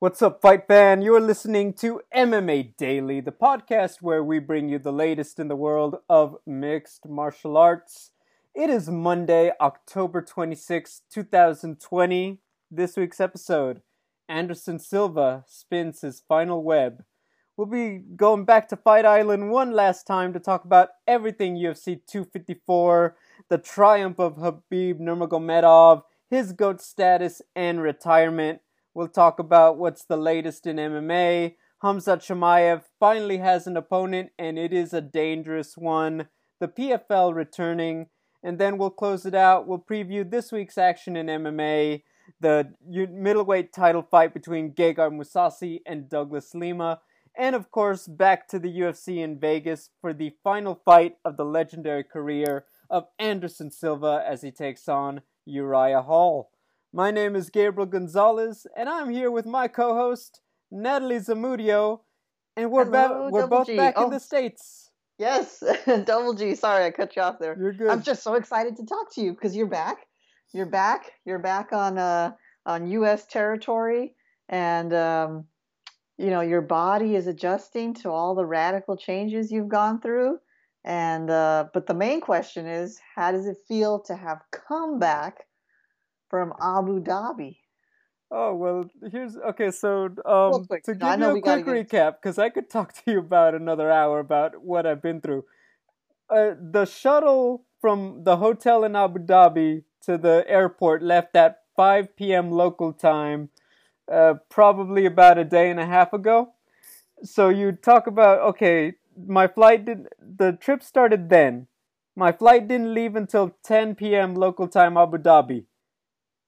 What's up, fight fan? You're listening to MMA Daily, the podcast where we bring you the latest in the world of mixed martial arts. It is Monday, October 26, 2020. This week's episode Anderson Silva spins his final web. We'll be going back to Fight Island one last time to talk about everything UFC 254, the triumph of Khabib Nurmagomedov, his GOAT status, and retirement. We'll talk about what's the latest in MMA. Khamzat Chimaev finally has an opponent, and it is a dangerous one. The PFL returning, and then we'll close it out. We'll preview this week's action in MMA, the middleweight title fight between Gegard Mousasi and Douglas Lima, and of course, back to the UFC in Vegas for the final fight of the legendary career of Anderson Silva as he takes on Uriah Hall. My name is Gabriel Gonzalez, and I'm here with my co-host Natalie Zamudio, and we're Hello, ba- we're both G. back Oh. in the states. Yes, Double G. Sorry, I cut you off there. You're good. I'm just so excited to talk to you because you're back. You're back. You're back on uh on U.S. territory, and um, you know your body is adjusting to all the radical changes you've gone through. And uh, but the main question is, how does it feel to have come back from Abu Dhabi? Oh well, here's okay. So, um, quick, to give you a quick recap, because I could talk to you about another hour about what I've been through. Uh, the shuttle from the hotel in Abu Dhabi to the airport left at 5 p.m. local time, uh, probably about a day and a half ago. So you talk about okay, my flight did the trip started then. My flight didn't leave until 10 p.m. local time Abu Dhabi.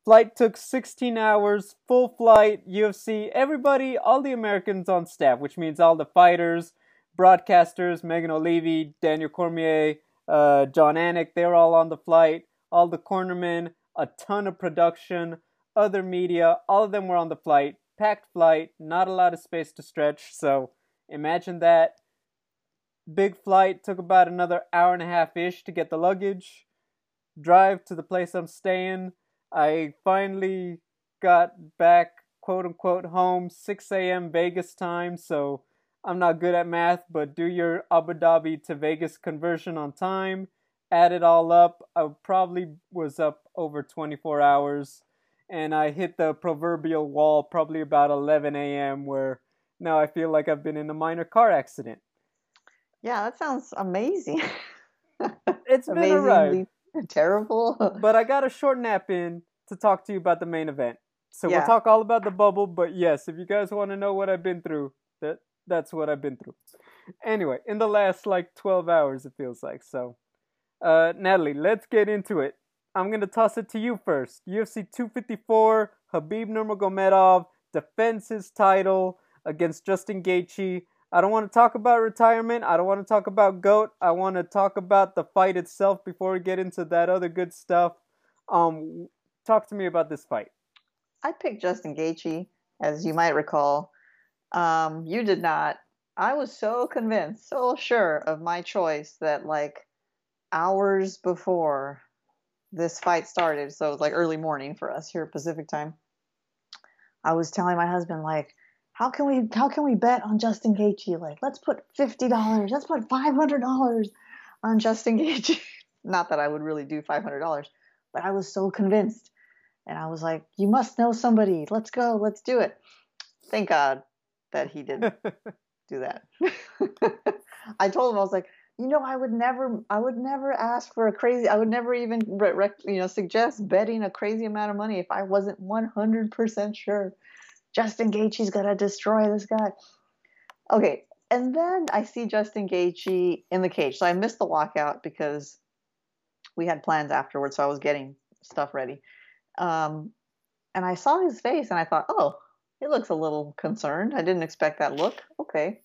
Flight took 16 hours, full flight, UFC, everybody, all the Americans on staff, which means all the fighters, broadcasters, Megan Olivi, Daniel Cormier, uh, Jon Anik, they're all on the flight, all the cornermen, a ton of production, other media, all of them were on the flight, packed flight, not a lot of space to stretch, so imagine that. Big flight, took about another hour and a half ish to get the luggage, drive to the place I'm staying. I finally got back, quote unquote, home 6 a.m. Vegas time, so I'm not good at math, but do your Abu Dhabi to Vegas conversion on time. Add it all up. I probably was up over 24 hours, and I hit the proverbial wall probably about 11 a.m., where now I feel like I've been in a minor car accident. Yeah, that sounds amazing. It's been a ride. Terrible. but I got a short nap in to talk to you about the main event. So we'll talk all about the bubble, but yes, if you guys want to know what I've been through, that that's what I've been through. Anyway, in the last like 12 hours it feels like. So, uh Natalie, let's get into it. I'm going to toss it to you first. UFC 254, Habib Nurmagomedov defends his title against Justin Gaethje. I don't want to talk about retirement. I don't want to talk about GOAT. I want to talk about the fight itself before we get into that other good stuff. Um, talk to me about this fight. I picked Justin Gaethje, as you might recall. Um, you did not. I was so convinced, so sure of my choice that like hours before this fight started, so it was like early morning for us here Pacific time. I was telling my husband like, how can we how can we bet on Justin Gaethje? Like, let's put fifty dollars, let's put five hundred dollars on Justin Gaethje. Not that I would really do five hundred dollars, but I was so convinced. And I was like, you must know somebody. Let's go. Let's do it. Thank God that he didn't do that. I told him, I was like, you know, I would never, I would never ask for a crazy, I would never even, you know, suggest betting a crazy amount of money if I wasn't 100% sure. Justin Gaethje's to destroy this guy. Okay. And then I see Justin Gaethje in the cage. So I missed the walkout because we had plans afterwards. So I was getting stuff ready. Um, and I saw his face and I thought, oh, he looks a little concerned. I didn't expect that look. Okay.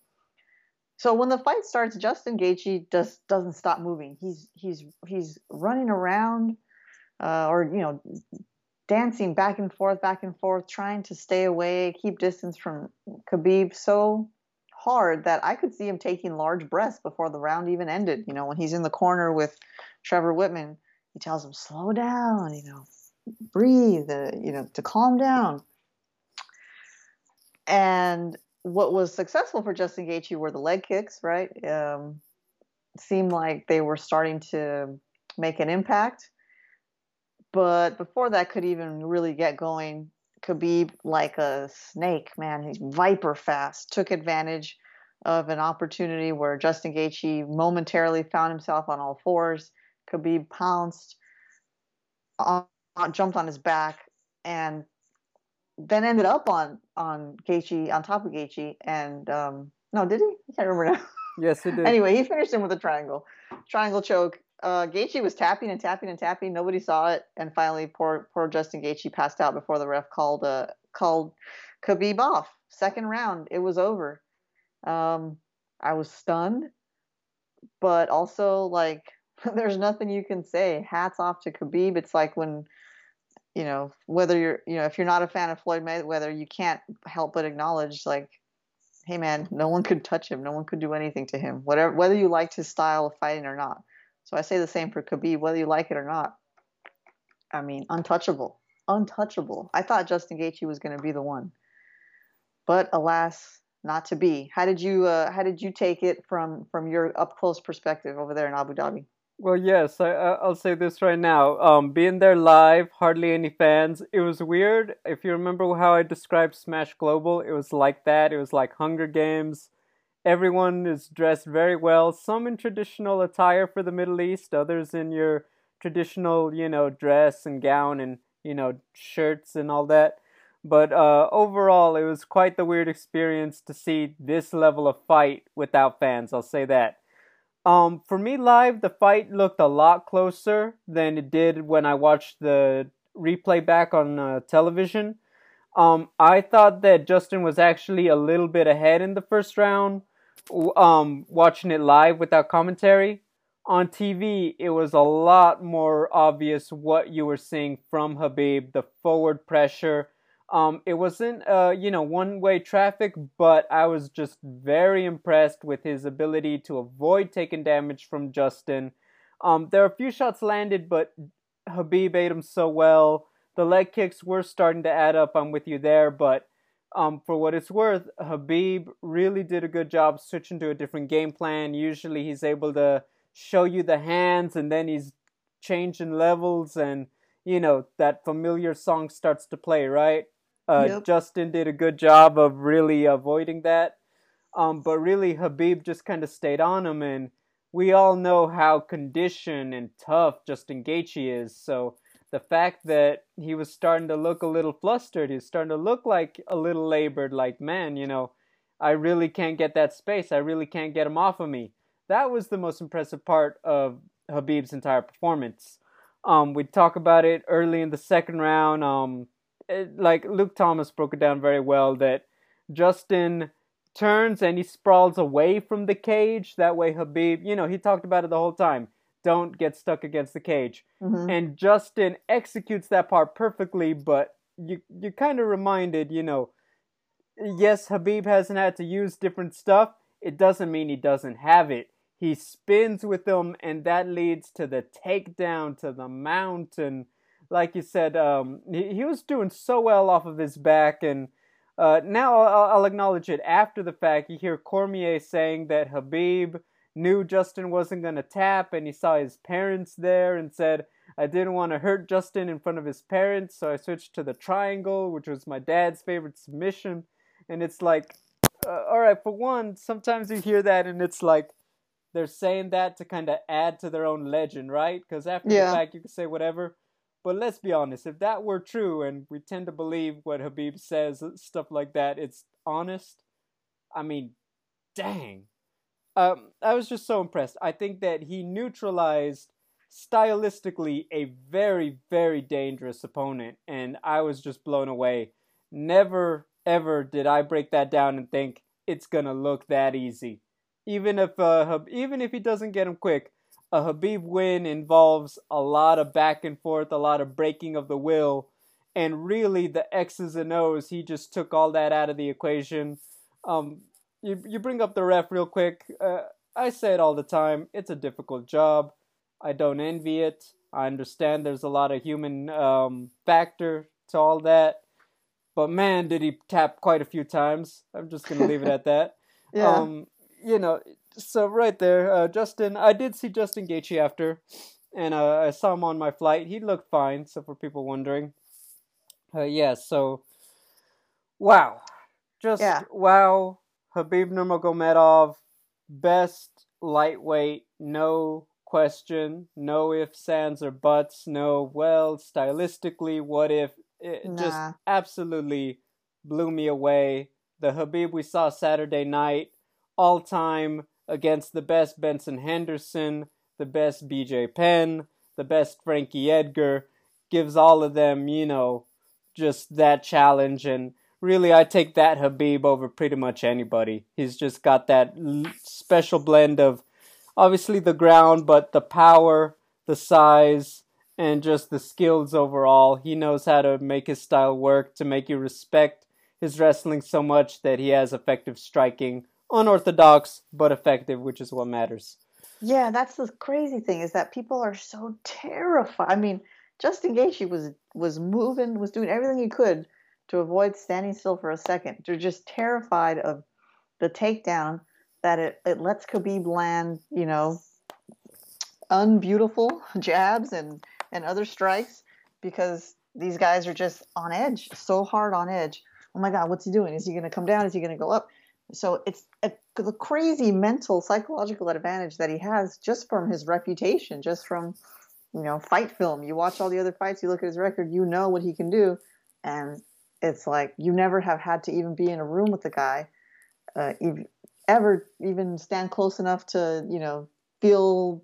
So when the fight starts, Justin Gaethje just doesn't stop moving. He's he's he's running around, uh, or you know, dancing back and forth, back and forth, trying to stay away, keep distance from Khabib so hard that I could see him taking large breaths before the round even ended. You know, when he's in the corner with Trevor Wittman, he tells him, "Slow down," you know, breathe, uh, you know, to calm down. and what was successful for Justin Gaethje were the leg kicks, right? Um, seemed like they were starting to make an impact. But before that could even really get going, Khabib, like a snake, man, he's viper fast, took advantage of an opportunity where Justin Gaethje momentarily found himself on all fours. Khabib pounced, on, jumped on his back, and then ended up on on Gaethje on top of Gaethje. And um, no, did he? I can't remember now. Yes, he did. anyway, he finished him with a triangle, triangle choke. Uh, Gaethje was tapping and tapping and tapping. Nobody saw it, and finally, poor poor Justin Gaethje passed out before the ref called uh, called Khabib off. Second round, it was over. Um, I was stunned, but also like there's nothing you can say. Hats off to Khabib. It's like when you know whether you're you know if you're not a fan of Floyd Mayweather, you can't help but acknowledge like hey man, no one could touch him. No one could do anything to him. Whatever, whether you liked his style of fighting or not. So I say the same for Khabib, whether you like it or not. I mean, untouchable, untouchable. I thought Justin Gaethje was going to be the one, but alas, not to be. How did you uh, How did you take it from from your up close perspective over there in Abu Dhabi? Well, yes, I, I'll say this right now. Um, being there live, hardly any fans. It was weird. If you remember how I described Smash Global, it was like that. It was like Hunger Games. Everyone is dressed very well. Some in traditional attire for the Middle East, others in your traditional, you know, dress and gown and you know shirts and all that. But uh, overall, it was quite the weird experience to see this level of fight without fans. I'll say that. Um, for me live, the fight looked a lot closer than it did when I watched the replay back on uh, television. Um, I thought that Justin was actually a little bit ahead in the first round. Um, watching it live without commentary on TV, it was a lot more obvious what you were seeing from Habib, the forward pressure, um, it wasn't, uh, you know, one-way traffic, but I was just very impressed with his ability to avoid taking damage from Justin. Um, there are a few shots landed, but Habib ate him so well. The leg kicks were starting to add up. I'm with you there, but um, for what it's worth, Habib really did a good job switching to a different game plan. Usually, he's able to show you the hands, and then he's changing levels, and you know that familiar song starts to play, right? Uh, yep. Justin did a good job of really avoiding that. Um, but really, Habib just kind of stayed on him, and we all know how conditioned and tough Justin Gaethje is. So the fact that he was starting to look a little flustered, he's starting to look like a little labored, like, man, you know, I really can't get that space. I really can't get him off of me. That was the most impressive part of Habib's entire performance. Um, we talk about it early in the second round. Um, it, like Luke Thomas broke it down very well that Justin turns and he sprawls away from the cage. That way, Habib, you know, he talked about it the whole time. Don't get stuck against the cage. Mm-hmm. And Justin executes that part perfectly, but you you're kind of reminded, you know, yes, Habib hasn't had to use different stuff. It doesn't mean he doesn't have it. He spins with them, and that leads to the takedown to the mountain like you said, um, he, he was doing so well off of his back, and uh, now I'll, I'll, acknowledge it after the fact. You hear Cormier saying that Khabib knew Justin wasn't going to tap, and he saw his parents there and said, I didn't want to hurt Justin in front of his parents, so I switched to the triangle, which was my dad's favorite submission. And it's like, uh, all right, for one, sometimes you hear that and it's like, they're saying that to kind of add to their own legend, right? Because after yeah. the fact, you can say whatever. But let's be honest, if that were true, and we tend to believe what Habib says, stuff like that, it's honest. I mean, dang. Um, I was just so impressed. I think that he neutralized stylistically a very, very dangerous opponent, and I was just blown away. Never, ever did I break that down and think it's gonna look that easy. Even if uh, even if he doesn't get him quick, a Habib win involves a lot of back and forth, a lot of breaking of the will, and really the X's and O's. He just took all that out of the equation. Um, you you bring up the ref real quick. Uh, I say it all the time. It's a difficult job. I don't envy it. I understand there's a lot of human um, factor to all that, but man, did he tap quite a few times. I'm just gonna leave it at that. Yeah. Um, you know, so right there, uh, Justin. I did see Justin Gaethje after, and uh, I saw him on my flight. He looked fine. So for people wondering, uh, yeah. So, wow, just Yeah. wow. Habib Nurmagomedov, best lightweight, no question, no ifs, ands, or buts, no well, stylistically, what if? It just absolutely blew me away. The Habib we saw Saturday night, all time against the best Benson Henderson, the best BJ Penn, the best Frankie Edgar, gives all of them, you know, just that challenge. And really, I take that Habib over pretty much anybody. He's just got that special blend of obviously the ground, but the power, the size, and just the skills overall. He knows how to make his style work to make you respect his wrestling so much that he has effective striking. Unorthodox, but effective, which is what matters. Yeah, that's the crazy thing is that people are so terrified. I mean, Justin Gaethje was was moving, was doing everything he could to avoid standing still for a second. They're just terrified of the takedown that it, it lets Khabib land, you know, unbeautiful jabs and and other strikes because these guys are just on edge, so hard on edge. Oh my God, what's he doing? Is he going to come down? Is he going to go up? So it's a, the crazy mental, psychological advantage that he has just from his reputation, just from you know fight film. You watch all the other fights, you look at his record, you know what he can do, and it's like you never have had to even be in a room with the guy, uh, ev- ever even stand close enough to you know feel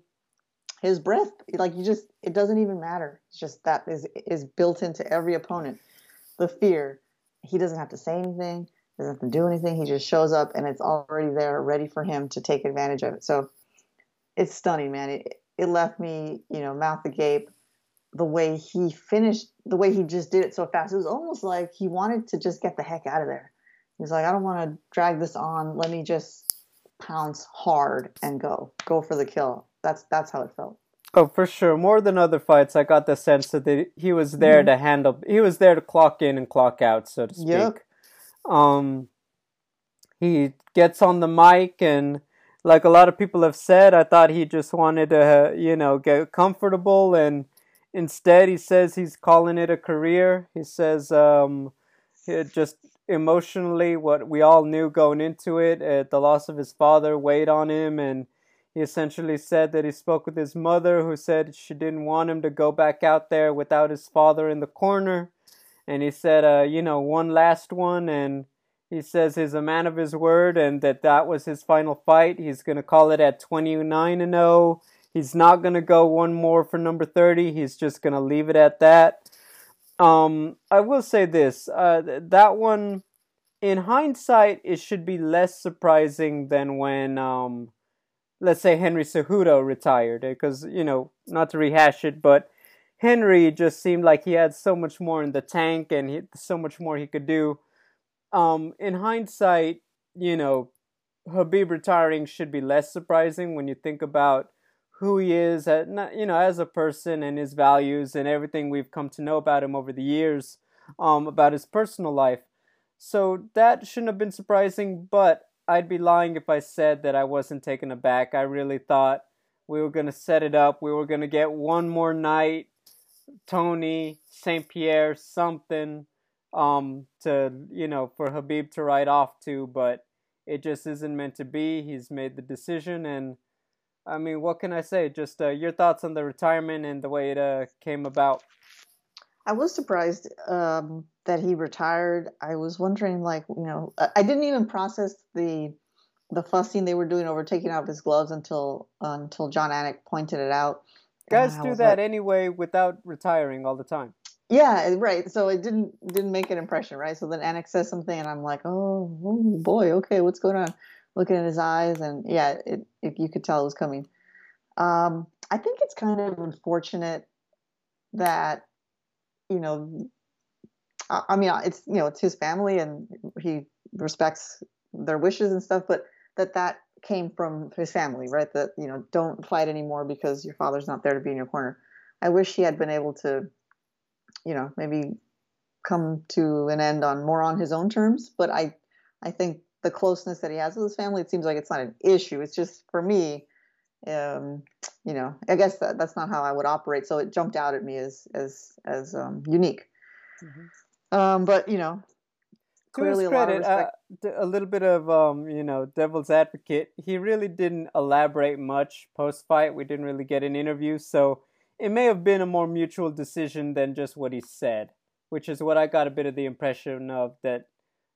his breath. Like you just, it doesn't even matter. It's just that is is built into every opponent. The fear. He doesn't have to say anything doesn't have to do anything. He just shows up and it's already there, ready for him to take advantage of it. So it's stunning, man. It, it left me, you know, mouth agape. The way he finished, the way he just did it so fast. It was almost like he wanted to just get the heck out of there. He's like, I don't want to drag this on. Let me just pounce hard and go, go for the kill. That's that's how it felt. Oh, for sure. More than other fights, I got the sense that he was there Mhm. to handle. He was there to clock in and clock out, so to speak. Yep. Um, he gets on the mic and, like a lot of people have said, I thought he just wanted to, uh, you know, get comfortable, and instead he says he's calling it a career. He says, um, he just emotionally, what we all knew going into it, uh, the loss of his father weighed on him, and he essentially said that he spoke with his mother, who said she didn't want him to go back out there without his father in the corner. And he said, uh, you know, one last one, and he says he's a man of his word, and that that was his final fight. He's gonna call it at twenty nine and zero. He's not gonna go one more for number thirty. He's just gonna leave it at that. Um, I will say this: uh, that one, in hindsight, it should be less surprising than when, um, let's say Henry Cejudo retired, because you know, not to rehash it, but Henry just seemed like he had so much more in the tank and he, so much more he could do. Um, in hindsight, you know, Habib retiring should be less surprising when you think about who he is, you know, as a person and his values and everything we've come to know about him over the years, um, about his personal life. So that shouldn't have been surprising, but I'd be lying if I said that I wasn't taken aback. I really thought we were going to set it up. We were going to get one more night, Tony, St. Pierre, something um, to, you know, for Habib to ride off to, but it just isn't meant to be. He's made the decision, and I mean, what can I say? Just uh, your thoughts on the retirement and the way it uh, came about. I was surprised um, that he retired. I was wondering, like, you know, I didn't even process the the fussing they were doing over taking off his gloves until until Jon Anik pointed it out. Guys do that like, anyway without retiring all the time. yeah, right. So it didn't didn't make an impression, right? So then Anik says something, and I'm like, oh, oh boy, okay, what's going on? Looking at his eyes, and yeah, it, it you could tell it was coming. Um, I think it's kind of unfortunate that you know I, I mean it's you know it's his family and he respects their wishes and stuff but that that came from his family right that you know don't fight anymore because your father's not there to be in your corner i wish he had been able to you know maybe come to an end on more on his own terms. But I, I think the closeness that he has with his family, it seems like it's not an issue. It's just for me, um, you know, I guess that, that's not how I would operate. So it jumped out at me as as as um, unique. Mm-hmm. Um, but you know, clearly to his credit, a, uh, a little bit of um, you know, devil's advocate. He really didn't elaborate much post fight. We didn't really get an interview, so it may have been a more mutual decision than just what he said, which is what I got a bit of the impression of that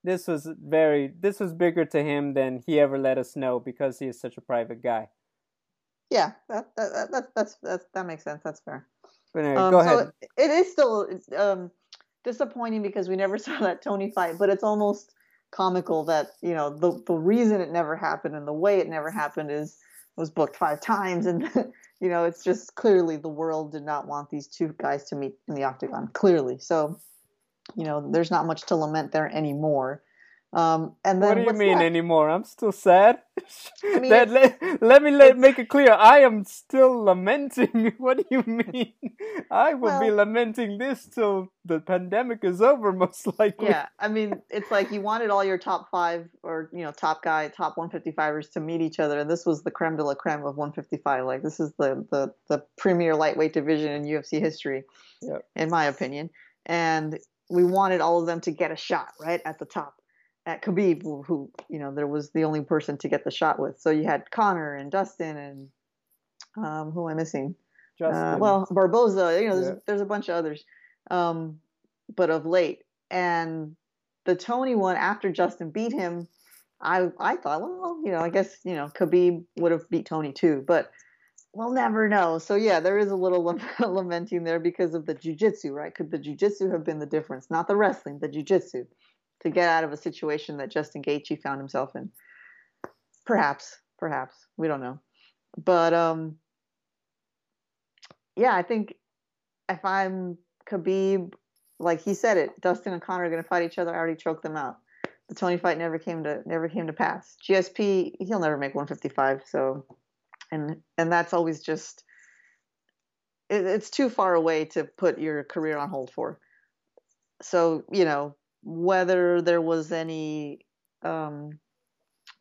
this was very this was bigger to him than he ever let us know because he is such a private guy. Yeah, that that that that's, that's that makes sense. That's fair. But anyway, um, go ahead. So it is still um, disappointing because we never saw that Tony fight, but it's almost comical that you know the the reason it never happened and the way it never happened is was booked five times and you know it's just clearly the world did not want these two guys to meet in the octagon clearly so you know there's not much to lament there anymore um, and then what do you mean left? anymore? I'm still sad. I mean, that, let, let me let, make it clear. I am still lamenting. what do you mean? I will well, be lamenting this till the pandemic is over, most likely. Yeah, I mean, it's like you wanted all your top five or you know top guy, top 155ers to meet each other, and this was the creme de la creme of 155. Like this is the the the premier lightweight division in UFC history, yep. in my opinion. And we wanted all of them to get a shot right at the top at Khabib, who, you know there was the only person to get the shot with. So you had Conor and Dustin and um, who am I missing? Uh, well, Barboza. You know, there's, yeah. there's a bunch of others, um, but of late, and the Tony one after Justin beat him, I I thought, well, you know, I guess you know Khabib would have beat Tony too, but we'll never know. So yeah, there is a little lamenting there because of the jujitsu, right? Could the jujitsu have been the difference? Not the wrestling, the jujitsu to get out of a situation that Justin Gaethje found himself in. Perhaps, perhaps we don't know, but um, yeah, I think if I'm Khabib, like he said it, Dustin and Conor are going to fight each other. I already choked them out. The Tony fight never came to never came to pass. GSP, he'll never make 155. So, and and that's always just it, it's too far away to put your career on hold for. So you know, whether there was any um,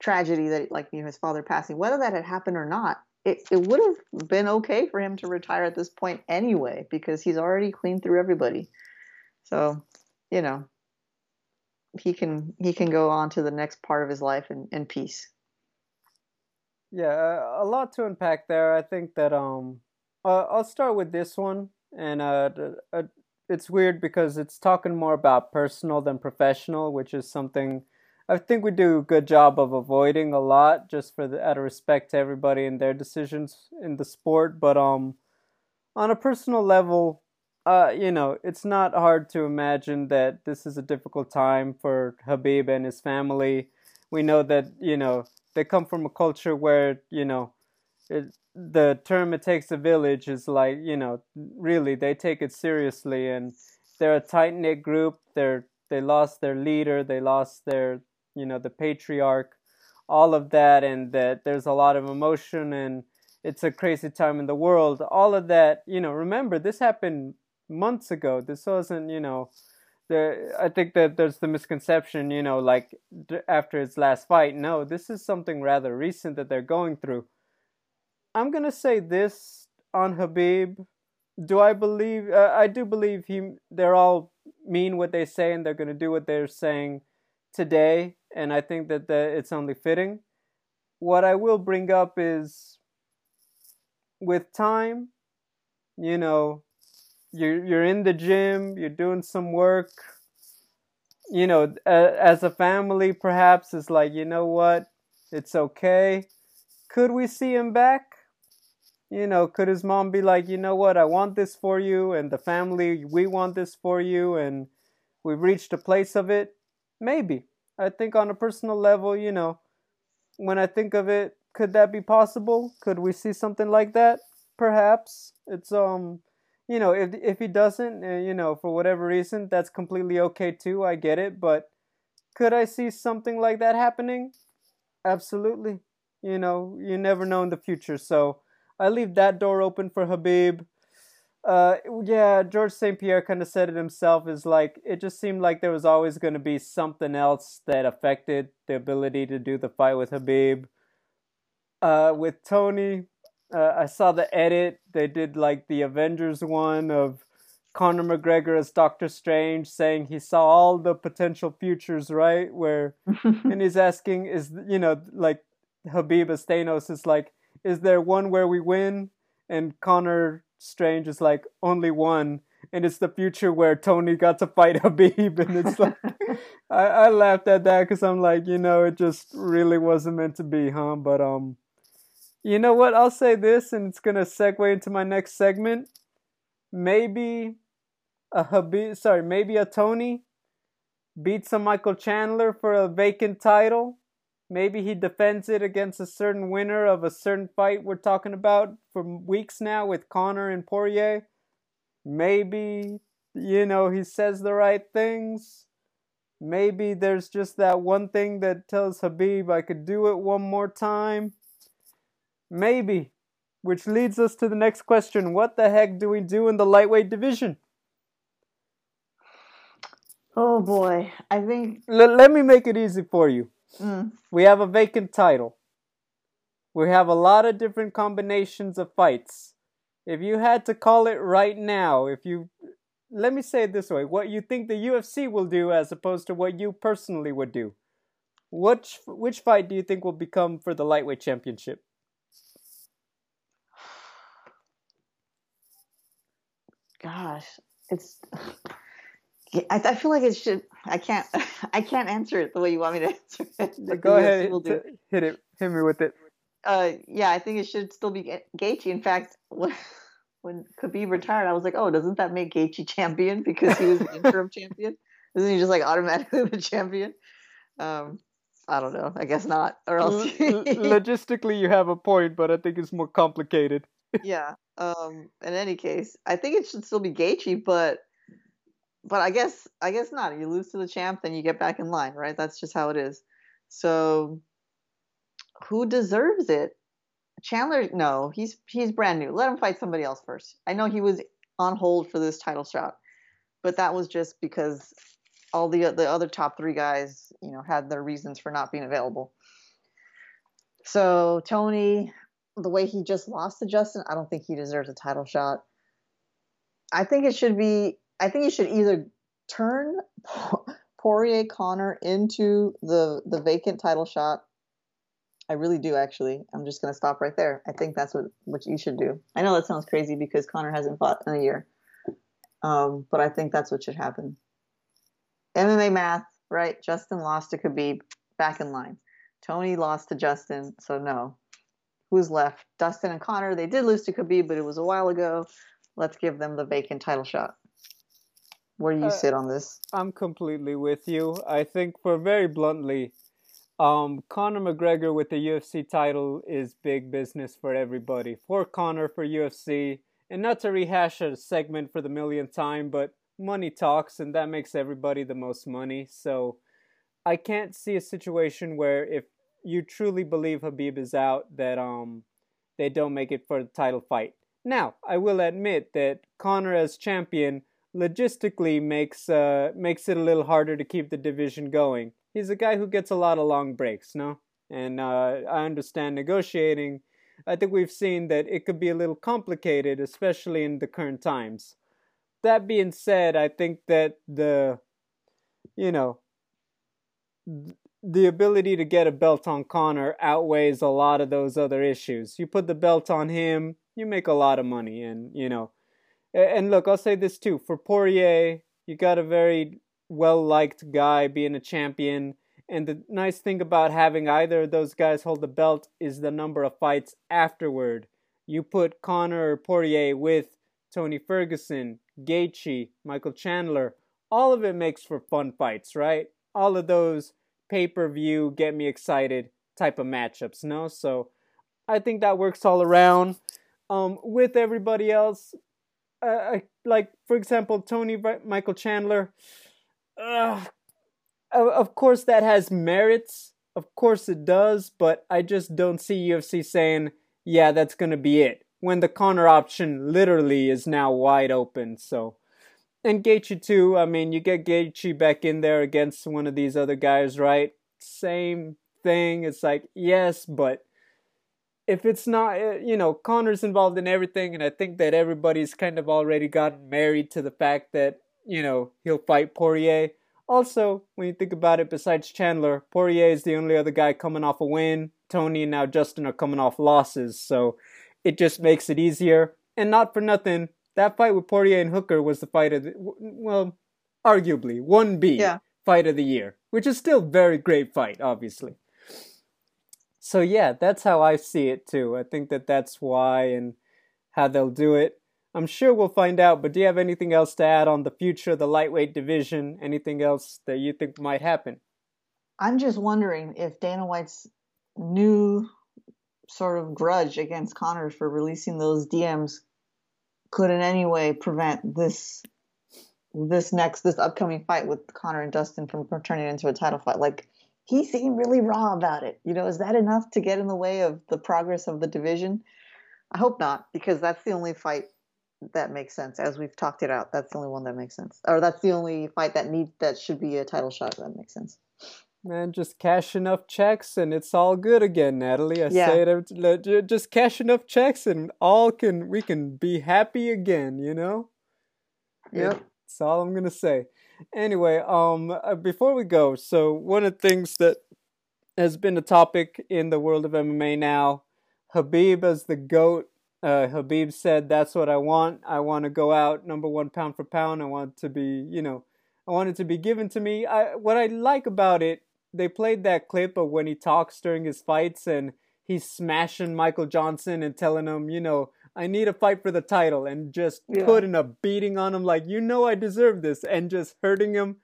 tragedy that, like you know, his father passing, whether that had happened or not, it, it would have been okay for him to retire at this point anyway, because he's already cleaned through everybody. So, you know, he can he can go on to the next part of his life in, in peace. Yeah, a lot to unpack there. I think that um, uh, I'll start with this one, and uh, uh it's weird because it's talking more about personal than professional, which is something I think we do a good job of avoiding a lot, just for the, out of respect to everybody and their decisions in the sport. But um, on a personal level, uh, you know, it's not hard to imagine that this is a difficult time for Habib and his family. We know that you know they come from a culture where you know it, the term it takes a village is like you know really they take it seriously and they're a tight knit group. They're they lost their leader they lost their you know the patriarch all of that and that there's a lot of emotion and it's a crazy time in the world. All of that you know remember this happened months ago. This wasn't you know i think that there's the misconception you know like after his last fight no this is something rather recent that they're going through I'm gonna say this on Habib. Do I believe? Uh, I do believe he. They're all mean what they say, and they're gonna do what they're saying today. And I think that the, it's only fitting. What I will bring up is, with time, you know, you're you're in the gym, you're doing some work. You know, as a family, perhaps it's like, you know what, it's okay. Could we see him back? you know, could his mom be like, you know what, I want this for you, and the family, we want this for you, and we've reached a place of it? Maybe. I think on a personal level, you know, when I think of it, could that be possible? Could we see something like that? Perhaps. It's, um, you know, if, if he doesn't, uh, you know, for whatever reason, that's completely okay too. I get it. But could I see something like that happening? Absolutely. You know, you never know in the future. So, I leave that door open for Habib. Uh, yeah, George St. Pierre kind of said it himself. Is like it just seemed like there was always going to be something else that affected the ability to do the fight with Habib. Uh, with Tony, uh, I saw the edit. They did like the Avengers one of Conor McGregor as Doctor Strange, saying he saw all the potential futures, right? Where, and he's asking, is you know, like Habib as Thanos is like, is there one where we win? And Conor Strange is like, only one. And it's the future where Tony got to fight Habib, And it's like, I, I laughed at that because I'm like, you know, it just really wasn't meant to be, huh? But, um, you know what? I'll say this, and it's to segue into my next segment. Maybe a Khabib, sorry, maybe a Tony beats a Michael Chandler for a vacant title. Maybe he defends it against a certain winner of a certain fight we're talking about for weeks now with Conor and Poirier. Maybe, you know, he says the right things. Maybe there's just that one thing that tells Habib I could do it one more time. Maybe. Which leads us to the next question What the heck do we do in the lightweight division? Oh boy, I think. L- let me make it easy for you. Mm. We have a vacant title. We have a lot of different combinations of fights. If you had to call it right now, if you. Let me say it this way what you think the UFC will do as opposed to what you personally would do. Which, which fight do you think will become for the lightweight championship? Gosh, it's I, I feel like it should. I can't. I can't answer it the way you want me to answer it. Go ahead. hit it. Hit me with it. Uh, yeah, I think it should still be Gaethje. In fact, when, when Khabib retired, I was like, oh, doesn't that make Gaethje champion because he was the interim champion? Isn't he just like automatically the champion? Um, I don't know. I guess not. Or else logistically, you have a point, but I think it's more complicated. yeah. Um. In any case, I think it should still be Gaethje, but but I guess I guess not. You lose to the champ, then you get back in line, right? That's just how it is. So, who deserves it? Chandler? No, he's he's brand new. Let him fight somebody else first. I know he was on hold for this title shot, but that was just because all the the other top three guys, you know, had their reasons for not being available. So Tony, the way he just lost to Justin, I don't think he deserves a title shot. I think it should be I think you should either turn Poirier Conor into the the vacant title shot. I really do actually. I'm just gonna stop right there. I think that's what what you should do. I know that sounds crazy because Conor hasn't fought in a year, um, but I think that's what should happen. MMA math, right? Justin lost to Khabib, back in line. Tony lost to Justin, so no. Who's left? Dustin and Conor. They did lose to Khabib, but it was a while ago. Let's give them the vacant title shot where do you uh, sit on this. I'm completely with you. I think, for very bluntly, um, Conor McGregor with the UFC title is big business for everybody. For Conor, for UFC, and not to rehash a segment for the millionth time, but money talks, and that makes everybody the most money. So I can't see a situation where if you truly believe Habib is out, that um they don't make it for the title fight. Now, I will admit that Conor as champion logistically makes uh, makes it a little harder to keep the division going. He's a guy who gets a lot of long breaks, no? And uh, I understand negotiating. I think we've seen that it could be a little complicated, especially in the current times. That being said, I think that the, you know, the ability to get a belt on Conor outweighs a lot of those other issues. You put the belt on him, you make a lot of money, and you know and look, I'll say this too. For Poirier, you got a very well liked guy being a champion. And the nice thing about having either of those guys hold the belt is the number of fights afterward. You put Conor or Poirier with Tony Ferguson, Gaethje, Michael Chandler. All of it makes for fun fights, right? All of those pay per view, get me excited type of matchups, no? So I think that works all around. Um, with everybody else, uh, like for example Tony Michael Chandler. Uh, of course, that has merits. Of course, it does, but I just don't see UFC saying, "Yeah, that's gonna be it." when the Conor option literally is now wide open. So, and Gaethje too. I mean, you get Gaethje back in there against one of these other guys, right? Same thing. It's like yes, but if it's not, eh, you know, Conor's involved in everything, and I think that everybody's kind of already gotten married to the fact that you know he'll fight Poirier. Also, when you think about it, besides Chandler, Poirier is the only other guy coming off a win. Tony and now Justin are coming off losses, so it just makes it easier. And not for nothing, that fight with Poirier and Hooker was the fight of the, well, arguably one B yeah. fight of the year, which is still very great fight, obviously. So yeah, that's how I see it too. I think that that's why and how they'll do it. I'm sure we'll find out, but do you have anything else to add on the future of the lightweight division? Anything else that you think might happen? I'm just wondering if Dana White's new sort of grudge against Conor for releasing those DMs could in any way prevent this this next this upcoming fight with Conor and Dustin from turning into a title fight. Like he seemed really raw about it. You know, is that enough to get in the way of the progress of the division? I hope not, because that's the only fight that makes sense. As we've talked it out, that's the only one that makes sense, or that's the only fight that need that should be a title shot. That makes sense. Man, just cash enough checks and it's all good again, Natalie. I yeah. say it, just cash enough checks and all can we can be happy again. You know. Yep. That's all I'm gonna say. Anyway, um, uh, before we go, so one of the things that has been a topic in the world of MMA now, Habib as the goat uh, Khabib said, "That's what I want. I want to go out number one pound for pound. I want to be, you know, I want it to be given to me. I what I like about it, they played that clip of when he talks during his fights and he's smashing Michael Johnson and telling him, you know, I need a fight for the title and just yeah. putting a beating on him like, you know, I deserve this and just hurting him.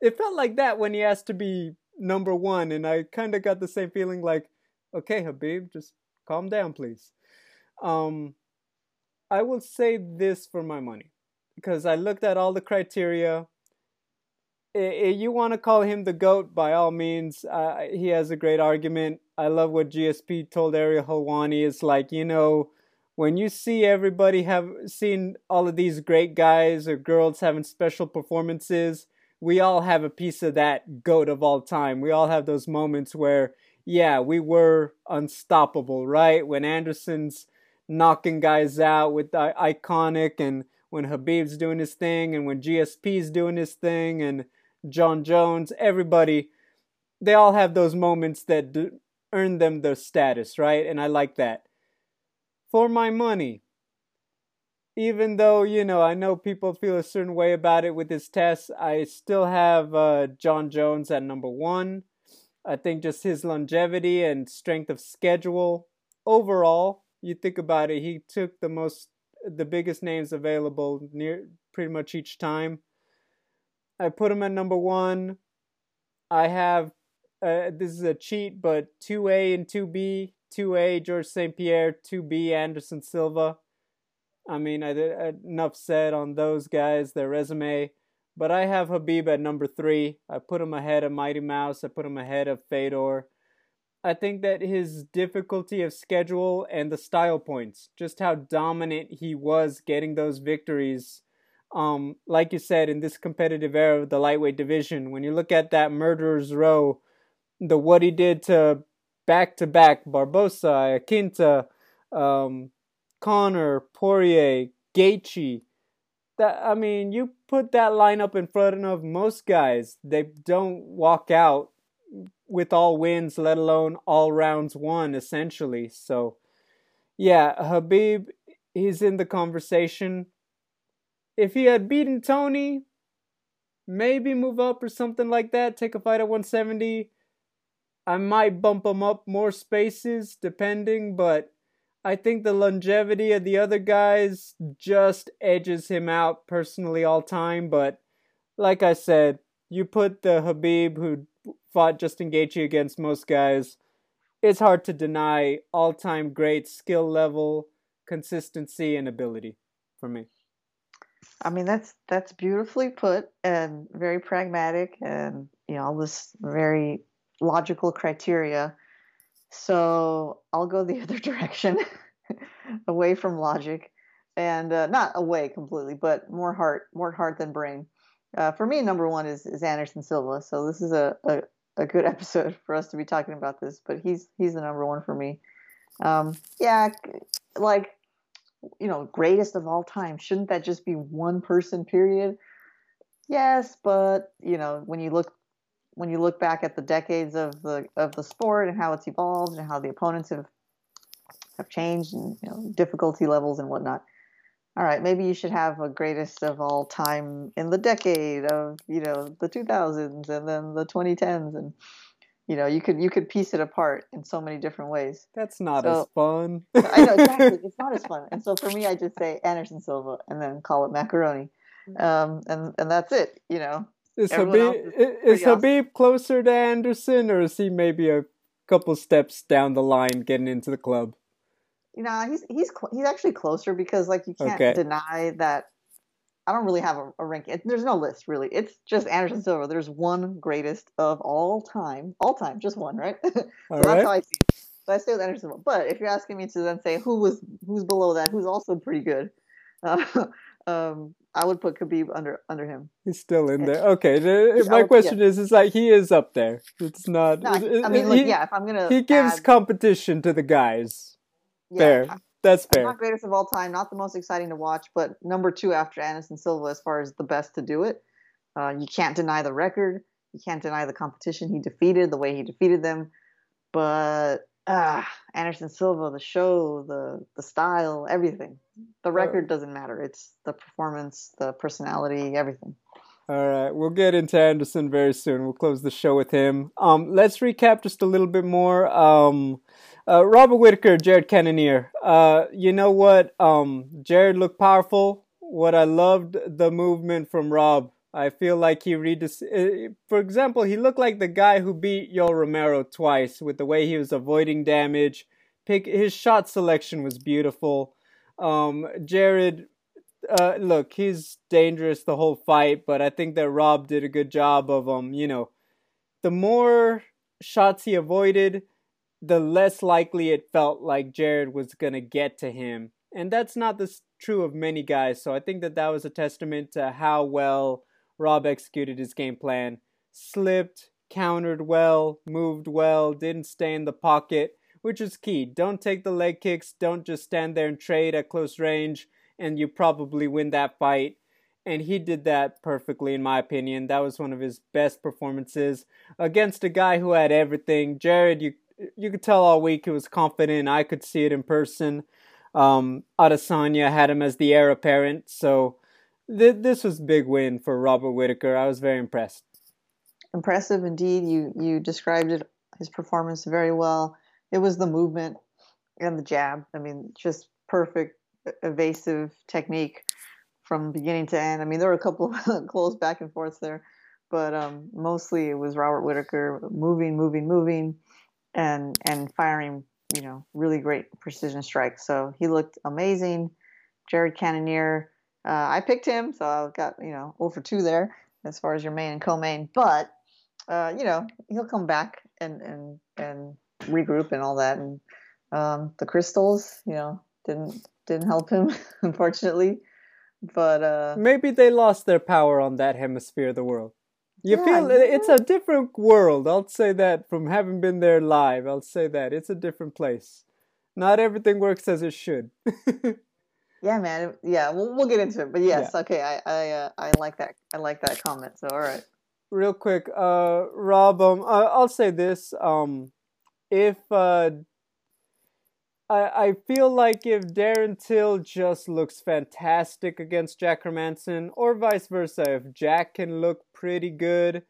It felt like that when he asked to be number one, and I kind of got the same feeling like, okay, Habib, just calm down, please. Um, I will say this for my money because I looked at all the criteria. If you want to call him the GOAT, by all means, uh, he has a great argument. I love what GSP told Ariel Helwani. It's like, you know, when you see everybody have seen all of these great guys or girls having special performances, we all have a piece of that GOAT of all time. We all have those moments where, yeah, we were unstoppable, right? When Anderson's knocking guys out with the iconic and when habib's doing his thing and when GSP's doing his thing and Jon Jones, everybody, they all have those moments that d- earn them their status, right? And I like that. For my money, even though, you know, I know people feel a certain way about it with his tests, I still have uh, Jon Jones at number one. I think just his longevity and strength of schedule overall you think about it, he took the most, the biggest names available near pretty much each time. I put him at number one. I have, uh, this is a cheat, but 2A and 2B. 2A, George St. Pierre. 2B, Anderson Silva. I mean, I did, enough said on those guys, their resume. But I have Habib at number three. I put him ahead of Mighty Mouse. I put him ahead of Fedor. I think that his difficulty of schedule and the style points, just how dominant he was getting those victories. Um, like you said, in this competitive era of the lightweight division, when you look at that murderer's row, the what he did to back to back Barboza, Iaquinta, um, Conor, Poirier, Gaethje. That I mean, you put that lineup in front of most guys, they don't walk out with all wins, let alone all rounds won, essentially. So, yeah, Habib, he's in the conversation. If he had beaten Tony, maybe move up or something like that, take a fight at 170. I might bump him up more spaces, depending, but I think the longevity of the other guys just edges him out personally all time. But like I said, you put the Habib who fought Justin Gaethje against most guys, it's hard to deny all-time great skill level, consistency, and ability for me. I mean that's that's beautifully put and very pragmatic and you know all this very logical criteria. So I'll go the other direction. away from logic, and uh, not away completely, but more heart, more heart than brain. Uh, for me, number one is, is Anderson Silva. So this is a, a, a, good episode for us to be talking about this. But he's he's the number one for me. Um, yeah, like you know, greatest of all time. Shouldn't that just be one person? Period. Yes, but you know, when you look when you look back at the decades of the of the sport and how it's evolved and how the opponents have have changed and you know, difficulty levels and whatnot. All right, maybe you should have a greatest of all time in the decade of you know the 2000s and then the 2010s and you know you could you could piece it apart in so many different ways. That's not so, as fun. I know exactly. It's not as fun. And so for me, I just say Anderson Silva and then call it macaroni, um, and and that's it. You know, is Khabib is, is Khabib awesome. closer to Anderson, or is he maybe a couple steps down the line getting into the club? You know, he's he's he's actually closer because like you can't okay. deny that. I don't really have a, a ranking. There's no list really. It's just Anderson Silva. There's one greatest of all time, all time, just one, right? so that's right. how I see. It. So I stay with Anderson Silva. But if you're asking me to then say who was who's below that, who's also pretty good, uh, um, I would put Khabib under under him. He's still in there. Okay. My question yeah. is, is like he is up there. It's not. No, I mean, look, yeah. If I'm gonna, he gives add, competition to the guys. Yeah, fair. That's fair. Not greatest of all time. Not the most exciting to watch, but number two after Anderson Silva as far as the best to do it. Uh, you can't deny the record. You can't deny the competition he defeated, the way he defeated them. But ah, Anderson Silva, the show, the the style, everything. The record doesn't matter. It's the performance, the personality, everything. All right, we'll get into Anderson very soon. We'll close the show with him. Um, let's recap just a little bit more. Um, uh, Robert Whitaker, Jared Cannonier. Uh, you know what? Um, Jared looked powerful. What I loved the movement from Rob I feel like he redis- uh, for example, he looked like the guy who beat Yoel Romero twice with the way he was avoiding damage. Pick his shot selection was beautiful. Um, Jared, uh, look, he's dangerous the whole fight, but I think that Rob did a good job of um, you know, the more shots he avoided, the less likely it felt like Jared was gonna get to him, and that's not the true of many guys. So I think that that was a testament to how well Rob executed his game plan, slipped, countered well, moved well, didn't stay in the pocket, which is key. Don't take the leg kicks, don't just stand there and trade at close range, and you probably win that fight. And he did that perfectly, in my opinion. That was one of his best performances against a guy who had everything. Jared, you you could tell all week he was confident. I could see it in person. Um, Adesanya had him as the heir apparent, so th- this was big win for Robert Whitaker. I was very impressed. Impressive indeed. You you described it his performance very well. It was the movement and the jab. I mean, just perfect evasive technique from beginning to end. I mean, there were a couple of close back and forths there, but um, mostly it was Robert Whitaker moving, moving, moving, and and firing. You know, really great precision strikes. So he looked amazing. Jared Cannonier uh, I picked him, so I got you know over two there as far as your main and co-main. But uh, you know he'll come back and and and regroup and all that. And um, the crystals, you know, didn't didn't help him unfortunately. But uh, maybe they lost their power on that hemisphere of the world. You yeah, feel it's a different world. I'll say that from having been there live. I'll say that it's a different place. Not everything works as it should. Yeah, man. Yeah, we'll, we'll get into it. But yes, yeah. okay. I I uh, I like that. I like that comment. So all right. Real quick, uh, Rob. Um, I, I'll say this. Um, if uh, I I feel like if Darren Till just looks fantastic against Jack Hermansson, or vice versa, if Jack can look pretty good,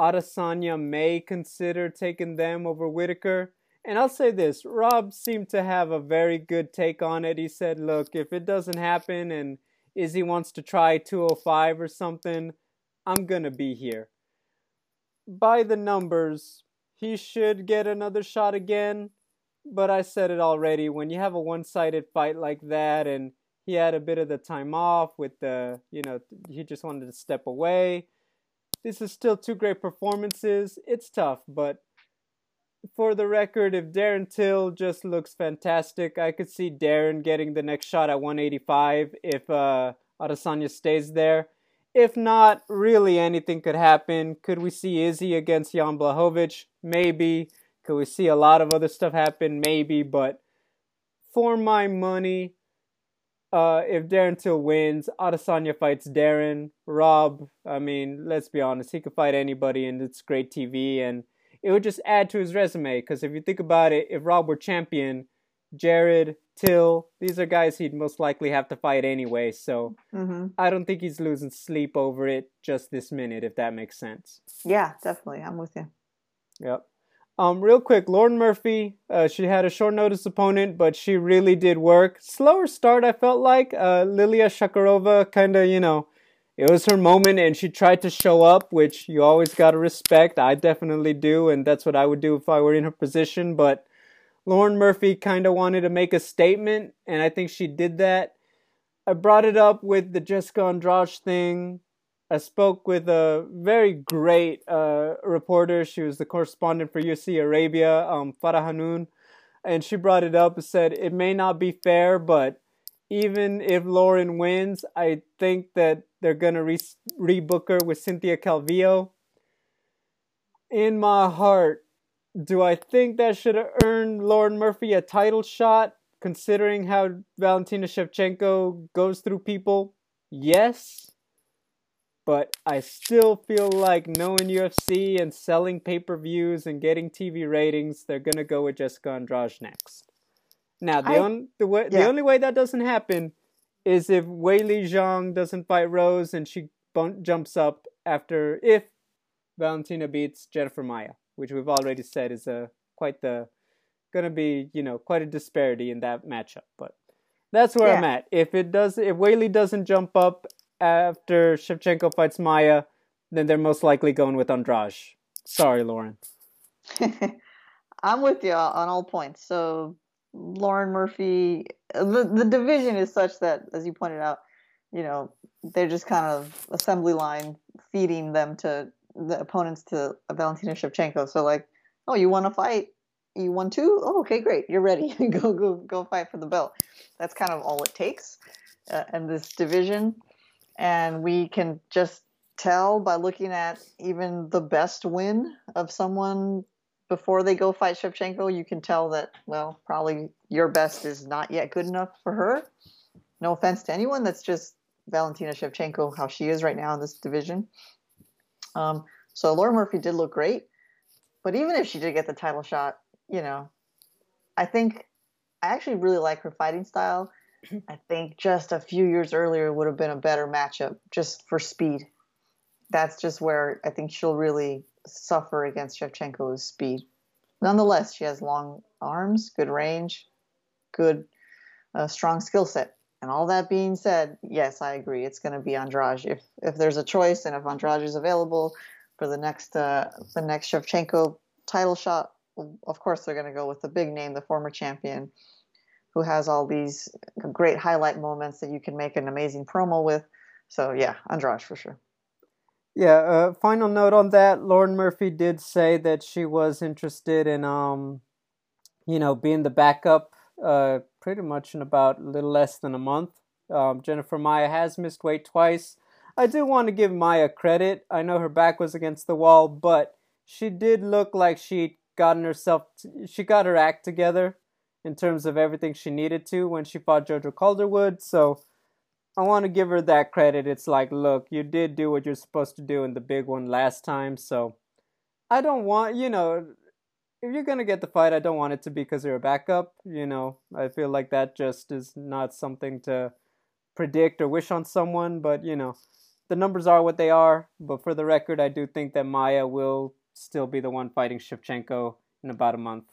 Adesanya may consider taking them over Whitaker. And I'll say this Rob seemed to have a very good take on it. He said, look, if it doesn't happen and Izzy wants to try 205 or something, I'm going to be here. By the numbers, he should get another shot again. But I said it already when you have a one sided fight like that and he had a bit of the time off with the, you know, he just wanted to step away. This is still two great performances. It's tough, but for the record, if Darren Till just looks fantastic, I could see Darren getting the next shot at 185 if uh, Adesanya stays there. If not, really anything could happen. Could we see Izzy against Jan Blachowicz? Maybe. Could we see a lot of other stuff happen? Maybe. But for my money, uh, if Darren Till wins, Adesanya fights Darren. Rob, I mean, let's be honest, he could fight anybody, and it's great TV, and it would just add to his resume. Because if you think about it, if Rob were champion, Jared, Till, these are guys he'd most likely have to fight anyway. So hmm I don't think he's losing sleep over it just this minute, if that makes sense. Yeah, definitely. I'm with you. Yep. Um, real quick, Lauren Murphy. Uh, she had a short notice opponent, but she really did work. Slower start, I felt like. Uh, Liliya Shakirova, kind of, you know, it was her moment, and she tried to show up, which you always gotta respect. I definitely do, and that's what I would do if I were in her position. But Lauren Murphy kind of wanted to make a statement, and I think she did that. I brought it up with the Jessica Andrade thing. I spoke with a very great uh, reporter. She was the correspondent for UFC Arabia, um, Farah Hannoun, and she brought it up and said it may not be fair, but even if Lauren wins, I think that they're gonna re- rebook her with Cynthia Calvillo. In my heart, do I think that should have earned Lauren Murphy a title shot, considering how Valentina Shevchenko goes through people? Yes. But I still feel like knowing UFC and selling pay per views and getting TV ratings, they're gonna go with Jessica Andrade next. Now the I- on, the way, the only way that doesn't happen is if Weili Zhang doesn't fight Rose and she bun- jumps up after if Valentina beats Jennifer Maia, which we've already said is a quite the gonna be you know quite a disparity in that matchup. But that's where I'm at. If it does, if Weili doesn't jump up after Shevchenko fights Maia, then they're most likely going with Andrade. Sorry, Lauren. I'm with you on all points. So Lauren Murphy, the the division is such that, as you pointed out, you know they're just kind of assembly line feeding them to the opponents to Valentina Shevchenko. So like, oh, you want to fight? You won two? Oh, okay, great. You're ready. go go go fight for the belt. That's kind of all it takes uh, in this division, and we can just tell by looking at even the best win of someone before they go fight Shevchenko, you can tell that, well, probably your best is not yet good enough for her. No offense to anyone, that's just Valentina Shevchenko, how she is right now in this division. Um, so Laura Murphy did look great, but even if she did get the title shot, you know, I think I actually really like her fighting style. I think just a few years earlier would have been a better matchup just for speed. That's just where I think she'll really suffer against Shevchenko's speed. Nonetheless, she has long arms, good range, good, uh, strong skill set. And all that being said, yes, I agree. It's going to be Andrade. If if there's a choice, and if Andrade is available for the next uh, the next Shevchenko title shot, of course they're going to go with the big name, the former champion, who has all these great highlight moments that you can make an amazing promo with. So yeah, Andrade for sure. Yeah, uh, final note on that. Lauren Murphy did say that she was interested in, um, you know, being the backup uh, pretty much in about a little less than a month. Um, Jennifer Maia has missed weight twice. I do want to give Maia credit. I know her back was against the wall, but she did look like she'd gotten herself, she got her act together in terms of everything she needed to when she fought Jojo Calderwood. So I want to give her that credit. It's like, look, you did do what you're supposed to do in the big one last time. So I don't want, you know, if you're going to get the fight, I don't want it to be because you're a backup. You know, I feel like that just is not something to predict or wish on someone. But, you know, the numbers are what they are. But for the record, I do think that Maia will still be the one fighting Shevchenko in about a month.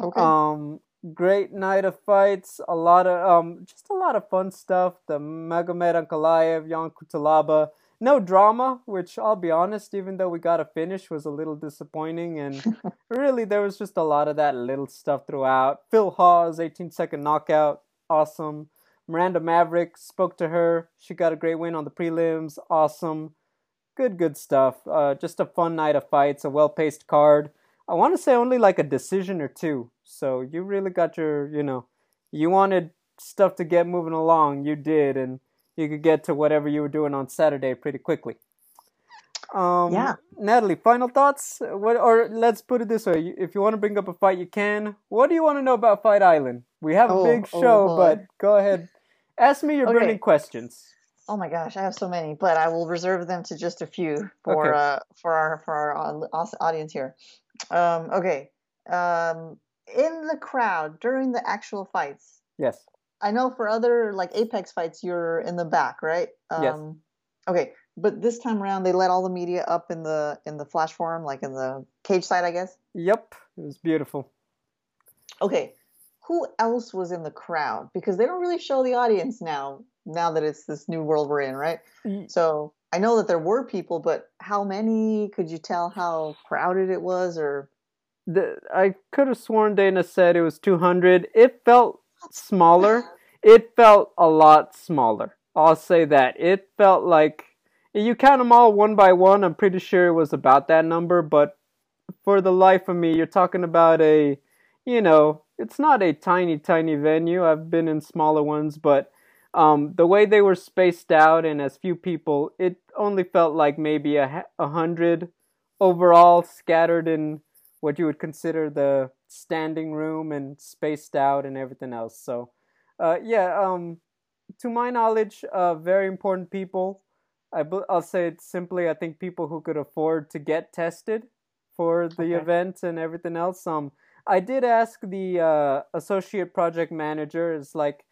Okay. Um, great night of fights. A lot of um, just a lot of fun stuff. The Magomed Ankalaev, Ion Cutelaba. No drama, which I'll be honest, even though we got a finish, was a little disappointing. And really, there was just a lot of that little stuff throughout. Phil Hawes, 18 second knockout, awesome. Miranda Maverick spoke to her. She got a great win on the prelims, awesome. Good, good stuff. Uh, just a fun night of fights, a well paced card. I want to say only like a decision or two. So you really got your, you know, you wanted stuff to get moving along. You did, and you could get to whatever you were doing on Saturday pretty quickly. Um, Yeah. Natalie, final thoughts? What, or let's put it this way: if you want to bring up a fight, you can. What do you want to know about Fight Island? We have a Oh, big oh, show, boy. but go ahead. Ask me your Okay. burning questions. Oh my gosh, I have so many, but I will reserve them to just a few for Okay. uh for our for our audience here. Um, okay. Um, in the crowd during the actual fights, Yes. I know for other like Apex fights, you're in the back, right? Um, Yes. Okay, but this time around, they let all the media up in the in the flash forum, like in the cage side, I guess. Yep. It was beautiful. Okay, who else was in the crowd? Because they don't really show the audience now. Now that it's this new world we're in, right? Y- So I know that there were people, but how many? Could you tell how crowded it was, or The, I could have sworn Dana said it was 200. It felt smaller. It felt a lot smaller. I'll say that. It felt like you count them all one by one. I'm pretty sure it was about that number, but for the life of me, you're talking about a, you know, it's not a tiny, tiny venue. I've been in smaller ones, but um, the way they were spaced out and as few people, it only felt like maybe a, a hundred overall scattered in what you would consider the standing room and spaced out and everything else. So, uh, yeah, um, to my knowledge, uh, very important people. I bu- I'll say it simply. I think people who could afford to get tested for the Okay. event and everything else. Um, I did ask the uh, associate project manager. Is like,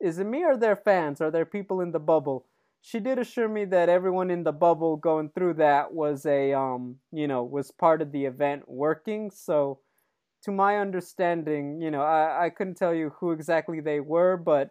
is it me or their fans? Are there people in the bubble? She did assure me that everyone in the bubble going through that was a um, you know, was part of the event working. So, to my understanding, you know, I I couldn't tell you who exactly they were, but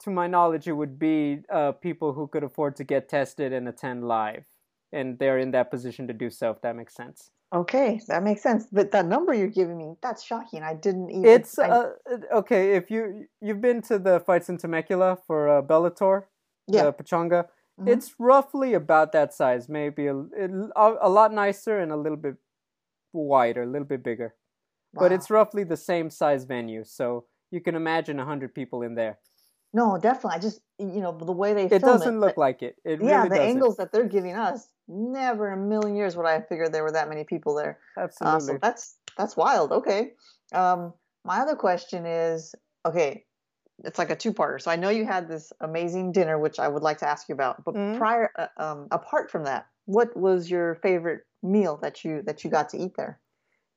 to my knowledge, it would be uh, people who could afford to get tested and attend live, and they're in that position to do so. If that makes sense. okay, that makes sense. But that number you're giving me, that's shocking. I didn't even. It's I- uh, okay if you you've been to the fights in Temecula for uh, Bellator, yeah. the Pechanga. mhm. It's roughly about that size, maybe a, a, a lot nicer and a little bit wider, a little bit bigger. But it's roughly the same size venue, so you can imagine a hundred people in there. no, definitely. I just you know the way they It doesn't it, look like it. It yeah, really the doesn't. angles that they're giving us, never in a million years would I have figured there were that many people there. Uh, Absolutely. so that's that's wild. Okay. Um, my other question is, okay, it's like a two-parter. So I know you had this amazing dinner, which I would like to ask you about. But Mhm. prior, uh, um, apart from that, what was your favorite meal that you that you got to eat there?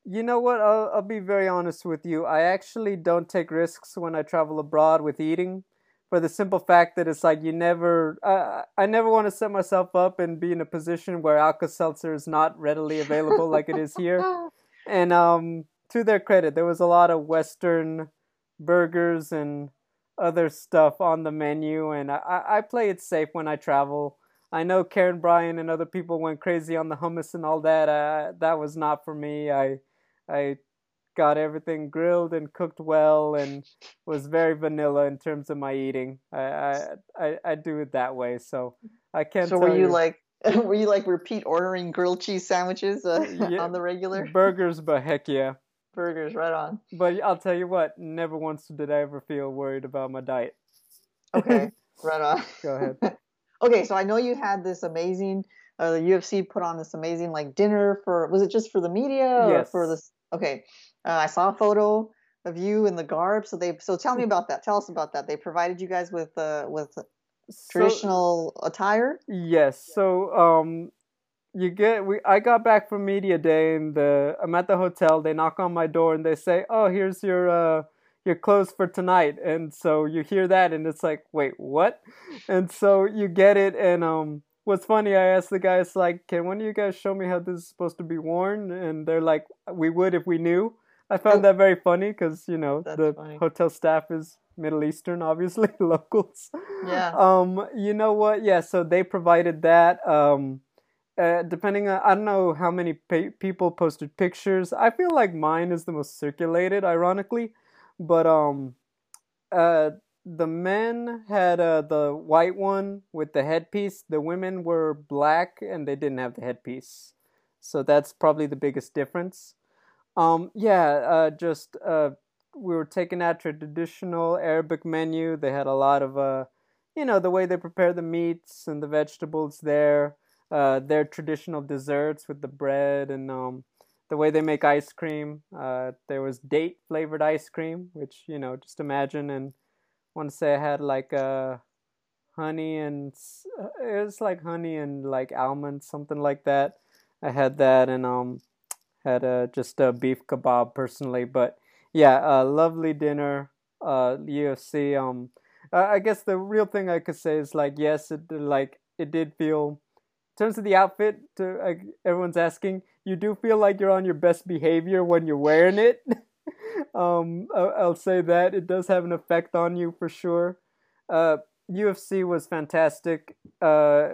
You know what? I'll, I'll be very honest with you. I actually don't take risks when I travel abroad with eating, for the simple fact that it's like you never. I I never want to set myself up and be in a position where Alka Seltzer is not readily available like it is here. And um, to their credit, there was a lot of Western burgers and other stuff on the menu, and I, I play it safe when I travel. I know Karyn Bryant and other people went crazy on the hummus and all that. Uh, that was not for me. I I got everything grilled and cooked well, and was very vanilla in terms of my eating. I I I, I do it that way, so I can't. so tell were you like were you like repeat ordering grilled cheese sandwiches uh, Yeah. on the regular burgers? But heck yeah. Burgers? Right on. But I'll tell you what, never once did I ever feel worried about my diet. Okay, right on. Go ahead. okay, so I know you had this amazing. Uh, the UFC put on this amazing like dinner for. Was it just for the media or Yes. for this? Okay, uh, I saw a photo of you in the garb. So they. So tell me about that. Tell us about that. They provided you guys with uh with So- traditional attire. yes. So um, you get we. I got back from media day, and the I'm at the hotel. They knock on my door, and they say, "Oh, here's your uh." Your clothes for tonight, and so you hear that, and it's like, wait, what? And so you get it, and um, what's funny, I asked the guys like, can one of you guys show me how this is supposed to be worn? And they're like, we would if we knew. I found that very funny because you know That's the funny. hotel staff is Middle Eastern, obviously locals. Yeah. Um, you know what? Yeah, so they provided that. Um, uh, depending on, I don't know how many pa- people posted pictures. I feel like mine is the most circulated, ironically, but um, uh, the men had uh, the white one with the headpiece. The women were black and they didn't have the headpiece. So that's probably the biggest difference. Um, yeah, uh, just uh, we were taking out traditional Arabic menu. They had a lot of uh, you know, the way they prepare the meats and the vegetables there. Uh, their traditional desserts with the bread and um, the way they make ice cream. Uh, there was date flavored ice cream, which you know, just imagine. And I want to say I had like uh, honey and uh, it was like honey and like almonds, something like that. I had that and um had a just a beef kebab personally, but yeah, a lovely dinner. Uh, UFC. Um, I guess the real thing I could say is like yes, it like it did feel. In terms of the outfit, to uh, everyone's asking, you do feel like you're on your best behavior when you're wearing it. um, I'll say that it does have an effect on you for sure. Uh, UFC was fantastic. Uh,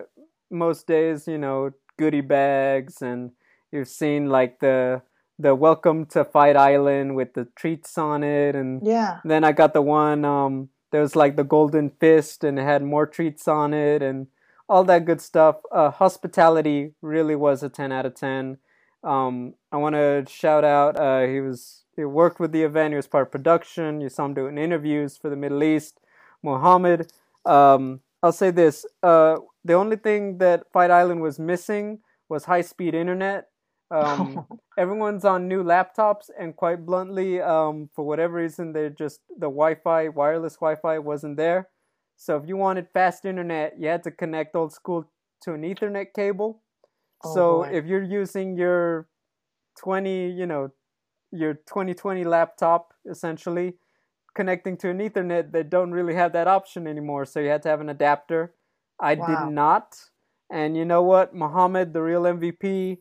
most days, you know, goodie bags, and you've seen like the the welcome to Fight Island with the treats on it, and yeah. Then I got the one um, there was like the golden fist, and it had more treats on it, and all that good stuff. Uh, hospitality really was a ten out of ten. Um, I want to shout out. Uh, he was he worked with the event. He was part of production. You saw him doing interviews for the Middle East. Mohammed. Um, I'll say this: uh, the only thing that Fight Island was missing was high speed internet. Um, everyone's on new laptops, and quite bluntly, um, for whatever reason, they're just the Wi-Fi, wireless Wi-Fi, wasn't there. So if you wanted fast internet, you had to connect old school to an Ethernet cable. Oh, so boy. if you're using your 20, you know, your 2020 laptop essentially connecting to an Ethernet, they don't really have that option anymore. So you had to have an adapter. I Wow. did not. And you know what? Muhammad, the real MVP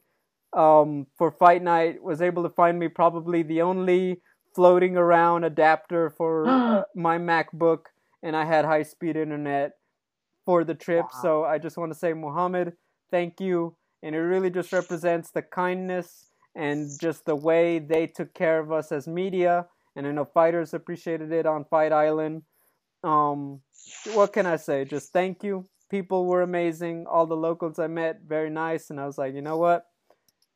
um, for Fight Night, was able to find me probably the only floating around adapter for uh, my MacBook, and I had high speed internet for the trip. Wow. So I just want to say, Muhammad, thank you. And it really just represents the kindness and just the way they took care of us as media. And I know fighters appreciated it on Fight Island. Um, what can I say? Just thank you. People were amazing. All the locals I met, very nice. And I was like, you know what?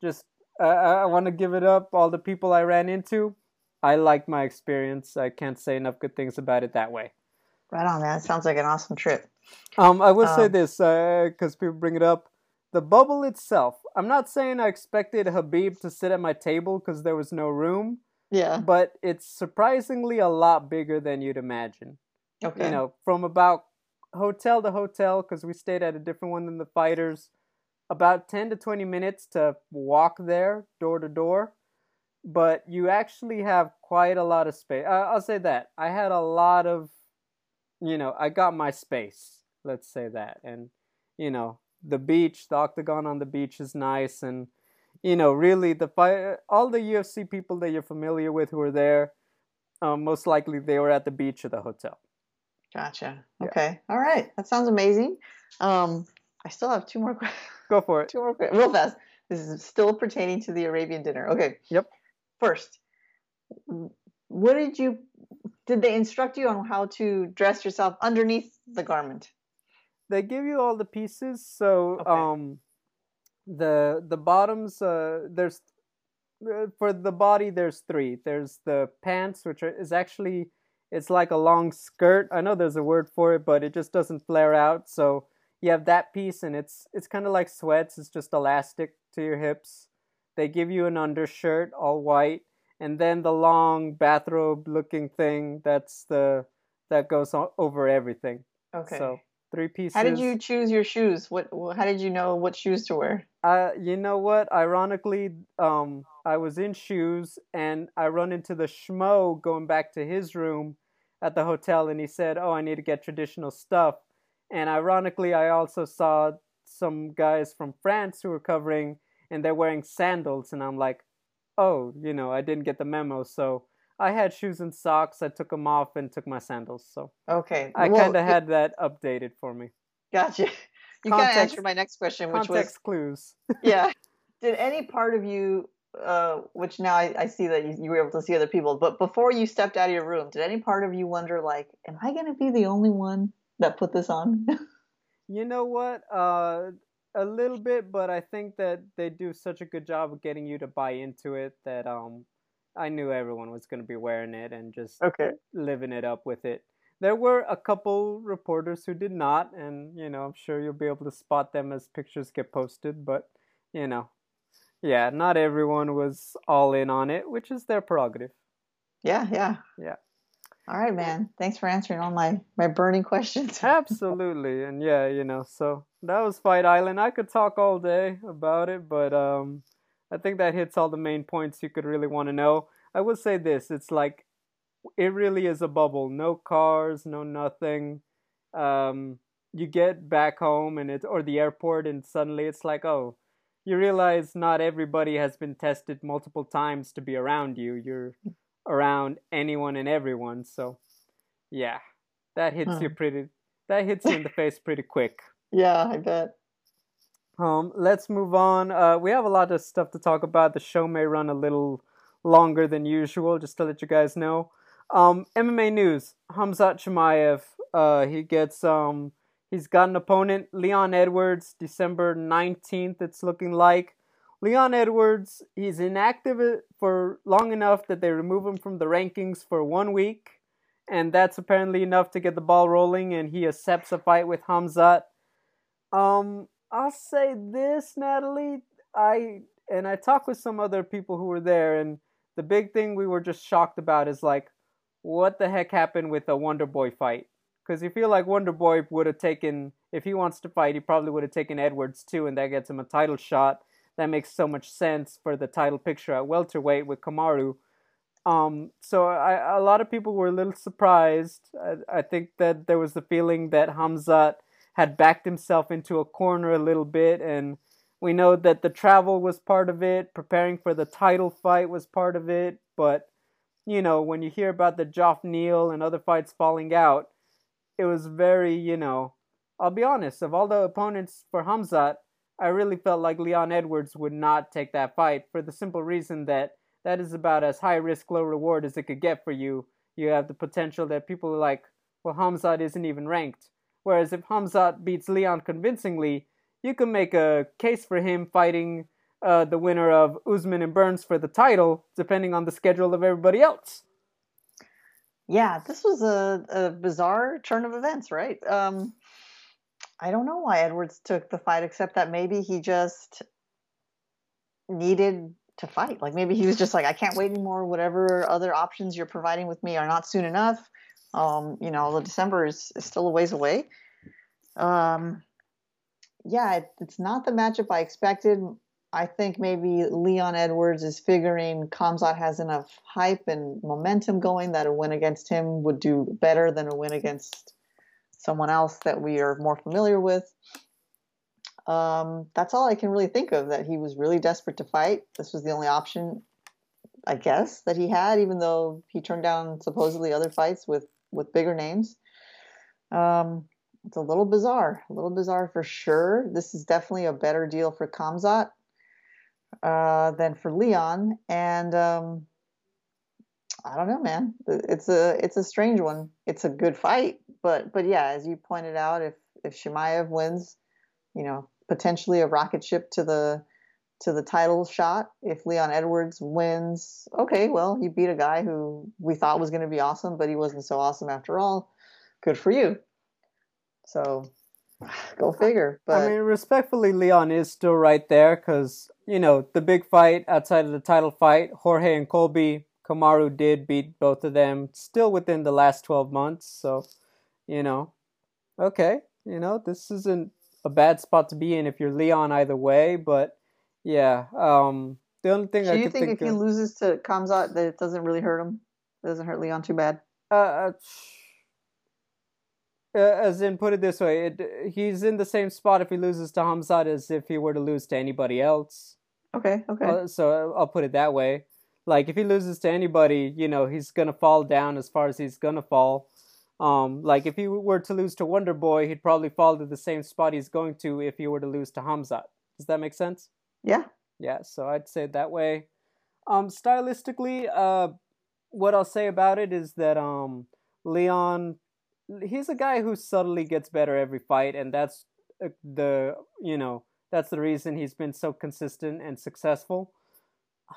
Just uh, I, I want to give it up. All the people I ran into, I liked my experience. I can't say enough good things about it that way. Right on, man. Sounds like an awesome trip. Um, I will say Um, this because people bring it up. The bubble itself. I'm not saying I expected Khabib to sit at my table because there was no room, Yeah. but it's surprisingly a lot bigger than you'd imagine. Okay. You know, from about hotel to hotel because we stayed at a different one than the fighters. About 10 to 20 minutes to walk there, door to door. But you actually have quite a lot of space. Uh, I'll say that. I had a lot of, you know, I got my space. Let's say that. And, you know, the beach, the octagon on the beach is nice. And, you know, really, the fight, all the UFC people that you're familiar with who are there, um, most likely they were at the beach or the hotel. Gotcha. Yeah. Okay. All right. That sounds amazing. Um, I still have two more questions. Go for it. Two more questions. Real fast. This is still pertaining to the Arabian dinner. Okay. Yep. First, what did you? Did they instruct you on how to dress yourself underneath the garment? they give you all the pieces. So Okay. um the the bottoms uh there's uh, for the body there's three. There's the pants which are, is actually it's like a long skirt. I know there's a word for it but it just doesn't flare out. So you have that piece and it's it's kind of like sweats. It's just elastic to your hips. They give you an undershirt all white and then the long bathrobe looking thing that's the that goes o- over everything Okay. so three pieces how did you choose your shoes? What? How did you know what shoes to wear? Uh, you know what? Ironically, um, I was in shoes and I run into the schmo going back to his room at the hotel, and he said, "Oh, I need to get traditional stuff." And ironically, I also saw some guys from France who were covering, and they're wearing sandals, and I'm like, "Oh, you know, I didn't get the memo." So I had shoes and socks. I took them off and took my sandals. So Okay. I well, kind of had that updated for me. Gotcha. You kind of answered my next question, which was Context clues. yeah. Did any part of you, uh, which now I, I see that you, you were able to see other people, but before you stepped out of your room, did any part of you wonder, like, am I going to be the only one that put this on? You know what? Uh, a little bit, but I think that they do such a good job of getting you to buy into it that um, I knew everyone was going to be wearing it and just Okay. living it up with it. There were a couple reporters who did not, and you know, I'm sure you'll be able to spot them as pictures get posted, but you know, yeah, not everyone was all in on it, which is their prerogative. Yeah, yeah. Yeah. All right, man. Thanks for answering all my my burning questions. Absolutely, and yeah, you know, so that was Fight Island. I could talk all day about it, but um, I think that hits all the main points you could really want to know. I will say this: it's like it really is a bubble. No cars, no nothing. Um, you get back home and it or the airport, and suddenly it's like, oh, you realize not everybody has been tested multiple times to be around you. You're around anyone and everyone, so yeah, that hits Hmm. you pretty. That hits you in the face pretty quick. Yeah, I bet. Um, let's move on. Uh, we have a lot of stuff to talk about. The show may run a little longer than usual, just to let you guys know. Um, MMA news: Khamzat Chimaev. Uh, he gets um, he's got an opponent, Leon Edwards, December nineteenth. It's looking like Leon Edwards. He's inactive for long enough that they remove him from the rankings for one week, and that's apparently enough to get the ball rolling. And he accepts a fight with Khamzat. Um, I'll say this, Natalie. I and I talked with some other people who were there, and the big thing we were just shocked about is like, what the heck happened with the Wonder Boy fight? Because you feel like Wonder Boy would have taken, if he wants to fight, he probably would have taken Edwards too, and that gets him a title shot. That makes so much sense for the title picture at welterweight with Kamaru. Um, so I, a lot of people were a little surprised. I, I think that there was the feeling that Khamzat had backed himself into a corner a little bit, and we know that the travel was part of it, preparing for the title fight was part of it, but you know, when you hear about the Geoff Neal and other fights falling out, it was very, you know, I'll be honest, of all the opponents for Khamzat, I really felt like Leon Edwards would not take that fight for the simple reason that that is about as high risk, low reward as it could get for you. You have the potential that people are like, well, Khamzat isn't even ranked. Whereas if Khamzat beats Leon convincingly, you can make a case for him fighting uh, the winner of Usman and Burns for the title, depending on the schedule of everybody else. Yeah, this was a, a bizarre turn of events, right? Um, I don't know why Edwards took the fight, except that maybe he just needed to fight. Like maybe he was just like, I can't wait anymore. Whatever other options you're providing with me are not soon enough. Um, you know, the December is, is still a ways away. Um, yeah, it, it's not the matchup I expected. I think maybe Leon Edwards is figuring Khamzat has enough hype and momentum going that a win against him would do better than a win against someone else that we are more familiar with. Um, that's all I can really think of. That he was really desperate to fight. This was the only option, I guess, that he had, even though he turned down supposedly other fights with with bigger names. Um, it's a little bizarre, a little bizarre for sure. This is definitely a better deal for Khamzat uh, than for Leon, and um, I don't know, man. It's a it's a strange one. It's a good fight, but but yeah, as you pointed out, if if Chimaev wins, you know, potentially a rocket ship to the to the title shot. If Leon Edwards wins, okay, well, you beat a guy who we thought was going to be awesome, but he wasn't so awesome after all. Good for you. So go figure. But I mean, respectfully, Leon is still right there because you know the big fight outside of the title fight, Jorge and Colby. Kamaru did beat both of them, still within the last twelve months. So, you know, okay, you know this isn't a bad spot to be in if you're Leon either way. But yeah, um, the only thing do I you think, think if he loses to Khamzat that it doesn't really hurt him? It doesn't hurt Leon too bad. uh, uh, uh, as in, put it this way, it, he's in the same spot if he loses to Khamzat as if he were to lose to anybody else. Okay, okay. Uh, so I'll put it that way. Like if he loses to anybody, you know, he's gonna fall down as far as he's gonna fall. Um, like if he were to lose to Wonder Boy, he'd probably fall to the same spot he's going to if he were to lose to Khamzat. Does that make sense? Yeah. Yeah, so I'd say that way. Um, stylistically, uh, what I'll say about it is that um, Leon, he's a guy who subtly gets better every fight, and that's uh, the you know that's the reason he's been so consistent and successful.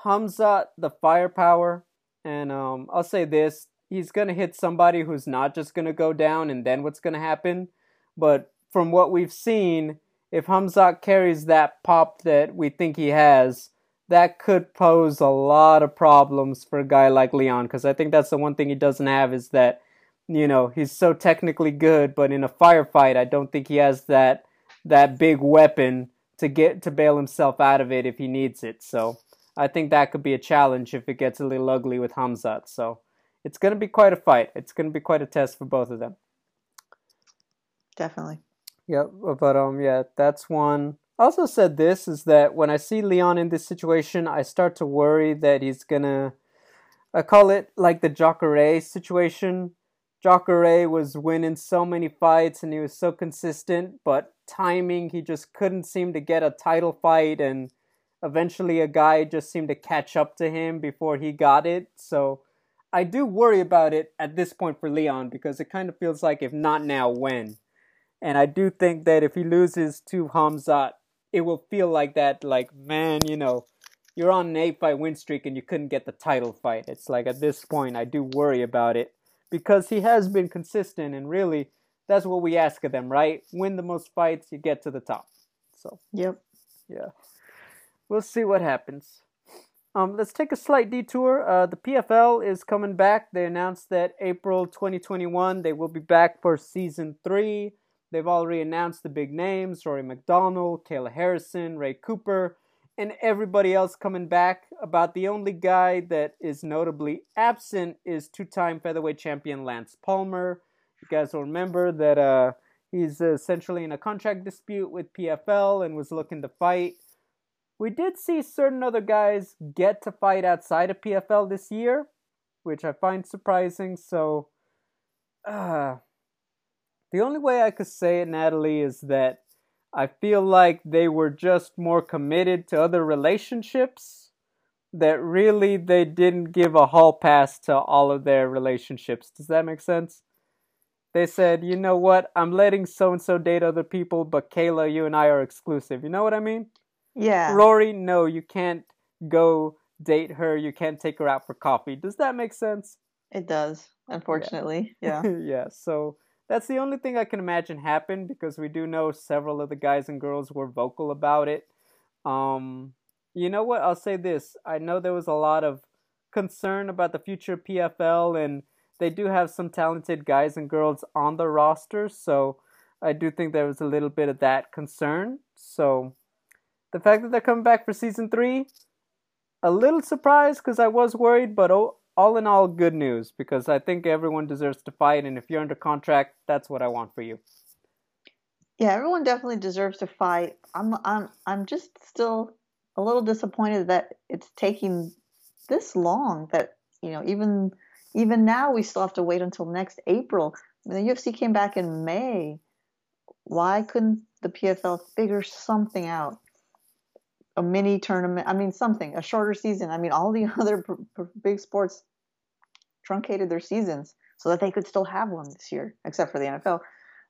Khamzat, the firepower, And um, I'll say this: he's gonna hit somebody who's not just gonna go down, and then what's gonna happen? But from what we've seen, if Khamzat carries that pop that we think he has, that could pose a lot of problems for a guy like Leon. Because I think that's the one thing he doesn't have is that, you know, he's so technically good, but in a firefight, I don't think he has that that big weapon to get to bail himself out of it if he needs it. So I think that could be a challenge if it gets a little ugly with Khamzat. So it's going to be quite a fight. It's going to be quite a test for both of them. Definitely. Yep, but um, yeah, that's one. I also said this is that when I see Leon in this situation, I start to worry that he's gonna. I call it like the Jacare situation. Jacare was winning so many fights and he was so consistent, but timing, he just couldn't seem to get a title fight, and eventually a guy just seemed to catch up to him before he got it. So I do worry about it at this point for Leon because it kind of feels like if not now, when? And I do think that if he loses to Khamzat, it will feel like that, like, man, you know, you're on an eight fight win streak and you couldn't get the title fight. It's like at this point, I do worry about it because he has been consistent and really that's what we ask of them, right? Win the most fights, you get to the top. So, yep. Yeah. We'll see what happens. Um, let's take a slight detour. Uh, the PFL is coming back. They announced that April 2021 they will be back for season three. They've already announced the big names Rory MacDonald, Kayla Harrison, Ray Cooper, and everybody else coming back. About the only guy that is notably absent is two time featherweight champion Lance Palmer. You guys will remember that uh, he's essentially in a contract dispute with PFL and was looking to fight. We did see certain other guys get to fight outside of PFL this year, which I find surprising. So, uh, the only way I could say it, Natalie, is that I feel like they were just more committed to other relationships. That really they didn't give a hall pass to all of their relationships. Does that make sense? They said, you know what, I'm letting so and so date other people, but Kayla, you and I are exclusive. You know what I mean? Yeah. Rory, no, you can't go date her. You can't take her out for coffee. Does that make sense? It does, unfortunately. Yeah. Yeah. yeah. So that's the only thing I can imagine happened because we do know several of the guys and girls were vocal about it. Um, you know what? I'll say this. I know there was a lot of concern about the future PFL, and they do have some talented guys and girls on the roster, so I do think there was a little bit of that concern. So the fact that they're coming back for season three, a little surprised because I was worried, but oh, all in all, good news because I think everyone deserves to fight, and if you're under contract, that's what I want for you. Yeah, everyone definitely deserves to fight. I'm I'm I'm just still a little disappointed that it's taking this long. That you know, even even now we still have to wait until next April. I mean, the UFC came back in May. Why couldn't the PFL figure something out? A mini tournament. I mean, something. A shorter season. I mean, all the other big sports truncated their seasons so that they could still have one this year, except for the NFL.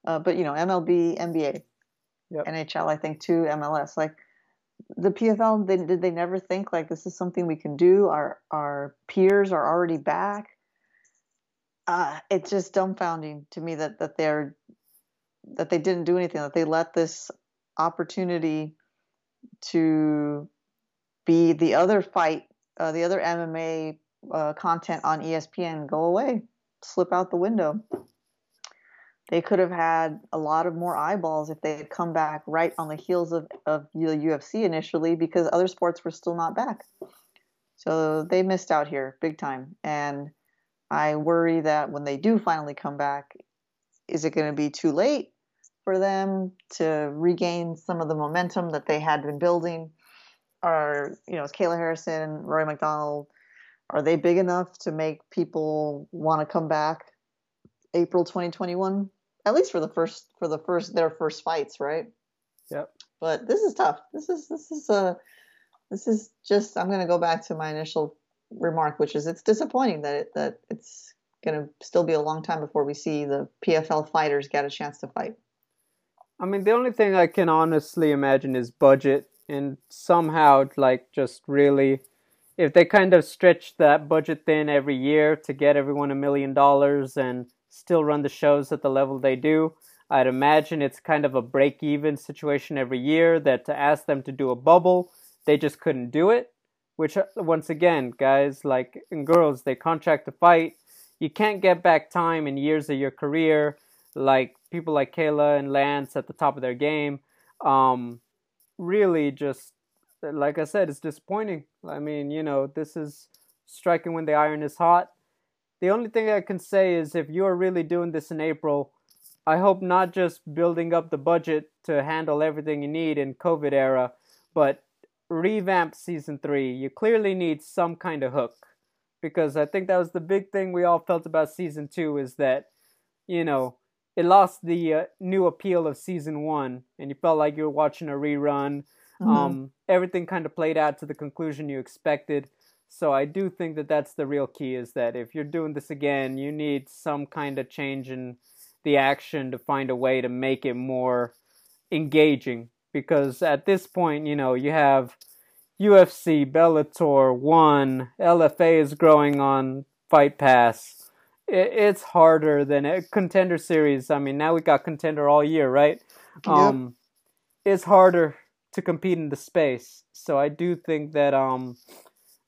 Uh, but you know, MLB, NBA, yep. NHL, I think too, MLS. Like the PFL, they, did they never think like this is something we can do? Our our peers are already back. Uh, it's just dumbfounding to me that that they're that they didn't do anything. That they let this opportunity to be the other fight, uh, the other MMA uh, content on ESPN go away, slip out the window. They could have had a lot of more eyeballs if they had come back right on the heels of, of the UFC initially because other sports were still not back. So they missed out here big time. And I worry that when they do finally come back, is it going to be too late for them to regain some of the momentum that they had been building? Are you know, is Kayla Harrison, Rory MacDonald, are they big enough to make people want to come back April 2021? At least for the first for the first their first fights, right? Yep. But this is tough. This is this is a this is just I'm going to go back to my initial remark, which is it's disappointing that it, that it's going to still be a long time before we see the PFL fighters get a chance to fight. I mean, the only thing I can honestly imagine is budget and somehow like just really if they kind of stretch that budget thin every year to get everyone a million dollars and still run the shows at the level they do, I'd imagine it's kind of a break even situation every year that to ask them to do a bubble, they just couldn't do it. Which, uh, once again, guys, like and girls, they contract to fight. You can't get back time in years of your career, like people like Kayla and Lance at the top of their game. Um, really, just like I said, it's disappointing. I mean, you know, this is striking when the iron is hot. The only thing I can say is if you're really doing this in April, I hope not just building up the budget to handle everything you need in COVID era, but revamp season three. You clearly need some kind of hook because I think that was the big thing we all felt about season two is that, you know, it lost the uh, new appeal of season one, and you felt like you were watching a rerun. Mm-hmm. Um, everything kind of played out to the conclusion you expected. So I do think that that's the real key is that if you're doing this again, you need some kind of change in the action to find a way to make it more engaging. Because at this point, you know, you have UFC, Bellator, One, LFA is growing on Fight Pass. It's harder than a contender series. I mean, now we got contender all year, right? Yep. Um, it's harder to compete in the space. So I do think that um,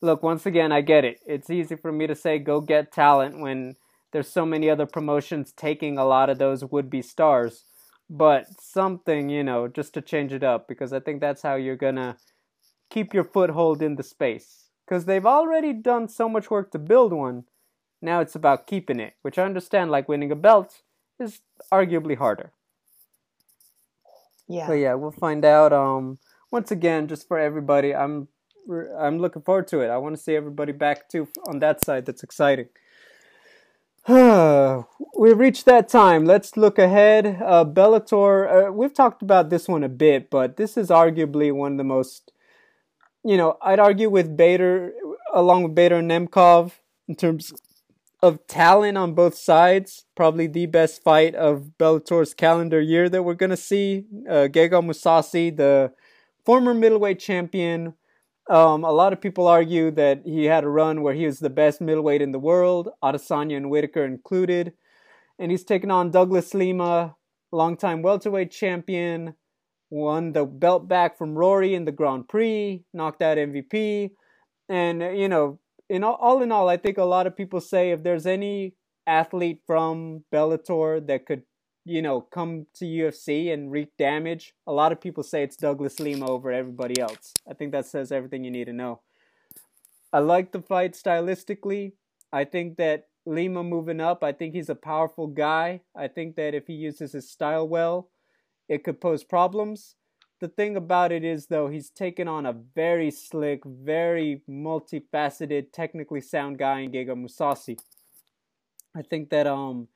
look, once again, I get it. It's easy for me to say go get talent when there's so many other promotions taking a lot of those would be stars. But something, you know, just to change it up because I think that's how you're going to keep your foothold in the space. Because they've already done so much work to build one. Now it's about keeping it, which I understand, like winning a belt, is arguably harder. Yeah. But yeah, we'll find out. Um, once again, just for everybody, I'm I'm looking forward to it. I want to see everybody back too on that side. That's exciting. we've reached that time. Let's look ahead. Uh, Bellator. Uh, we've talked about this one a bit, but this is arguably one of the most. You know, I'd argue with Bader, along with Bader and Nemkov, in terms of talent on both sides. Probably the best fight of Bellator's calendar year that we're gonna see. Uh, Gegard Mousasi, the former middleweight champion, um, a lot of people argue that he had a run where he was the best middleweight in the world, Adesanya and Whittaker included. And he's taken on Douglas Lima, longtime welterweight champion, won the belt back from Rory in the Grand Prix, knocked out MVP. And, you know, in all, all in all, I think a lot of people say if there's any athlete from Bellator that could you know, come to UFC and wreak damage, a lot of people say it's Douglas Lima over everybody else. I think that says everything you need to know. I like the fight stylistically. I think that Lima moving up, I think he's a powerful guy. I think that if he uses his style well, it could pose problems. The thing about it is, though, he's taken on a very slick, very multifaceted, technically sound guy in Gegard Mousasi. I think that um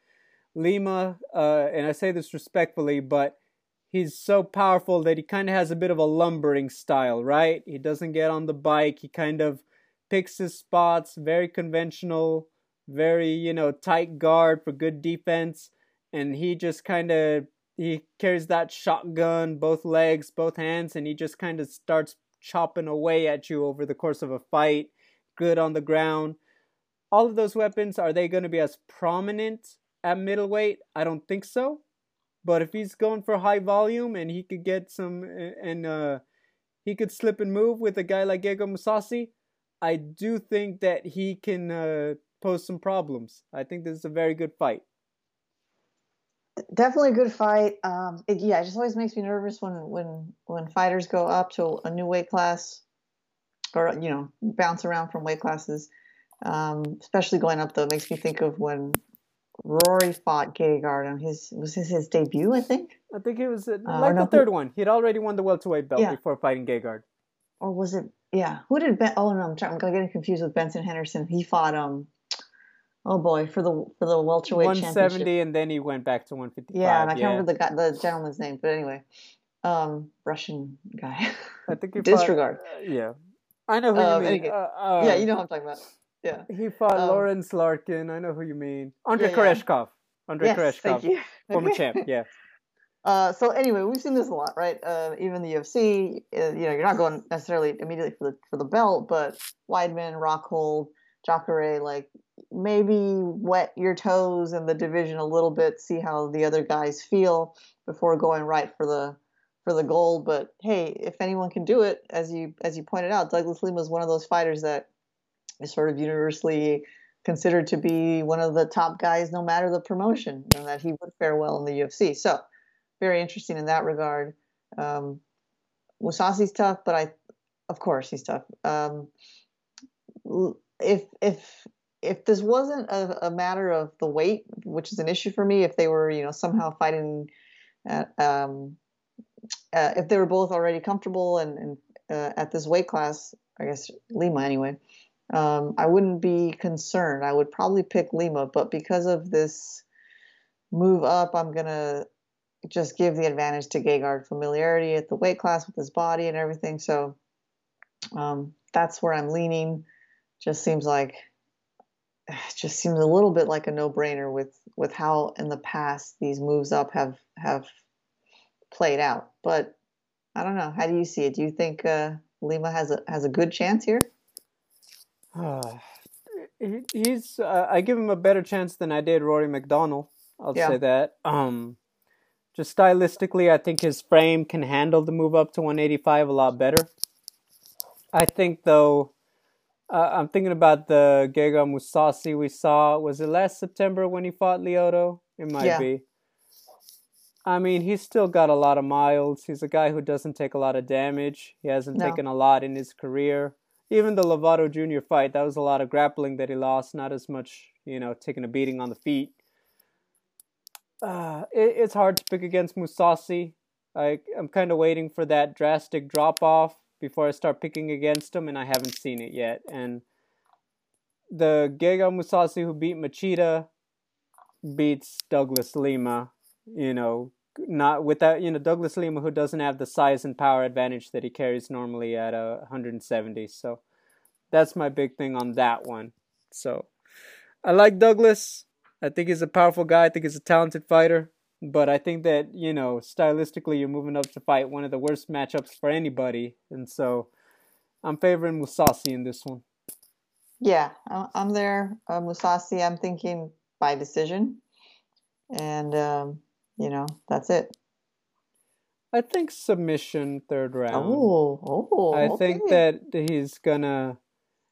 Lima, uh, and I say this respectfully, but he's so powerful that he kind of has a bit of a lumbering style, right? He doesn't get on the bike. He kind of picks his spots, very conventional, very, you know, tight guard for good defense. And he just kind of he carries that shotgun, both legs, both hands, and he just kind of starts chopping away at you over the course of a fight. Good on the ground. All of those weapons, are they going to be as prominent at middleweight? I don't think so. But if he's going for high volume and he could get some and uh, he could slip and move with a guy like Gegard Mousasi, I do think that he can uh, pose some problems. I think this is a very good fight. Definitely a good fight. Um, it, yeah, it just always makes me nervous when when when fighters go up to a new weight class, or you know, bounce around from weight classes. Um, especially going up though makes me think of when Rory fought Gegard on his was this his debut? I think. I think it was uh, uh like no, the third who, one. He'd already won the welterweight belt yeah. before fighting Gegard. Or was it? Yeah, who did Ben? Oh no, I'm, trying, I'm getting confused with Benson Henderson. He fought um. Oh boy, for the for the welterweight 170, and then he went back to 155. Yeah, and I can't yeah. remember the guy, the gentleman's name, but anyway, um, Russian guy. I think he disregard. Fought, uh, yeah, I know who um, you mean. Anyway, uh, yeah, you know what I'm talking about. Yeah. He fought um, Lorenz Larkin. I know who you mean. Andre yeah, Koreshkov. Andre yes, Koreshkov. Former champ, yeah. Uh, so anyway, we've seen this a lot, right? Uh, even the UFC, uh, you know, you're not going necessarily immediately for the for the belt, but Weidman, Rockhold, Jacare, like maybe wet your toes in the division a little bit, see how the other guys feel before going right for the for the gold. But hey, if anyone can do it, as you as you pointed out, Douglas Lima is one of those fighters that is sort of universally considered to be one of the top guys, no matter the promotion, and that he would fare well in the UFC. So very interesting in that regard. Um, Mousasi's tough, but I, of course, he's tough. Um, if if if this wasn't a, a, matter of the weight, which is an issue for me, if they were you know somehow fighting, at, um, uh, if they were both already comfortable and, and uh, at this weight class, I guess Lima anyway, um, I wouldn't be concerned. I would probably pick Lima, but because of this move up, I'm gonna just give the advantage to Gegard familiarity at the weight class with his body and everything. So um, that's where I'm leaning. Just seems like just seems a little bit like a no-brainer with with how in the past these moves up have have played out. But I don't know. How do you see it? Do you think uh, Lima has a has a good chance here? Uh, he's. Uh, I give him a better chance than I did Rory MacDonald. I'll yeah. say that. Um, just stylistically, I think his frame can handle the move up to 185 a lot better. I think though, uh, I'm thinking about the Gegard Mousasi we saw. Was it last September when he fought Lyoto? It might yeah. be. I mean, he's still got a lot of miles. He's a guy who doesn't take a lot of damage. He hasn't no. taken a lot in his career. Even the Lovato Jr. fight, that was a lot of grappling that he lost, not as much, you know, taking a beating on the feet uh, it, it's hard to pick against Mousasi. I, I'm kind of waiting for that drastic drop off before I start picking against him, and I haven't seen it yet. And the Gegard Mousasi who beat Machida beats Douglas Lima, you know, not without, you know, Douglas Lima who doesn't have the size and power advantage that he carries normally at a 170. So that's my big thing on that one. So I like Douglas. I think he's a powerful guy. I think he's a talented fighter. But I think that, you know, stylistically, you're moving up to fight one of the worst matchups for anybody. And so I'm favoring Mousasi in this one. Yeah, I'm there. Uh, Mousasi, I'm thinking by decision. And, um, you know, that's it. I think submission third round. Oh, oh. I okay. think that he's gonna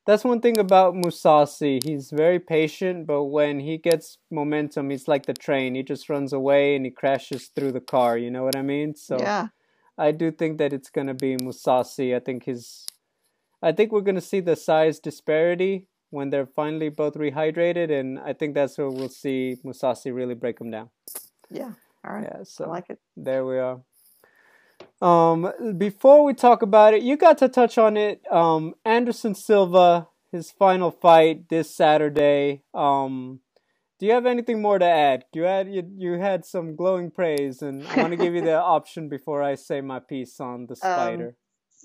that's one thing about Mousasi. He's very patient, but when he gets momentum, he's like the train. He just runs away and he crashes through the car. You know what I mean? So yeah, I do think that it's gonna be Mousasi. I think his, I think we're gonna see the size disparity when they're finally both rehydrated, and I think that's where we'll see Mousasi really break him down. Yeah. All right. Yeah. So I like it. There we are. Um, before we talk about it, you got to touch on it. Um, Anderson Silva, his final fight this Saturday. Um, do you have anything more to add? You had you, you had some glowing praise, and I want to give you the option before I say my piece on the um, spider.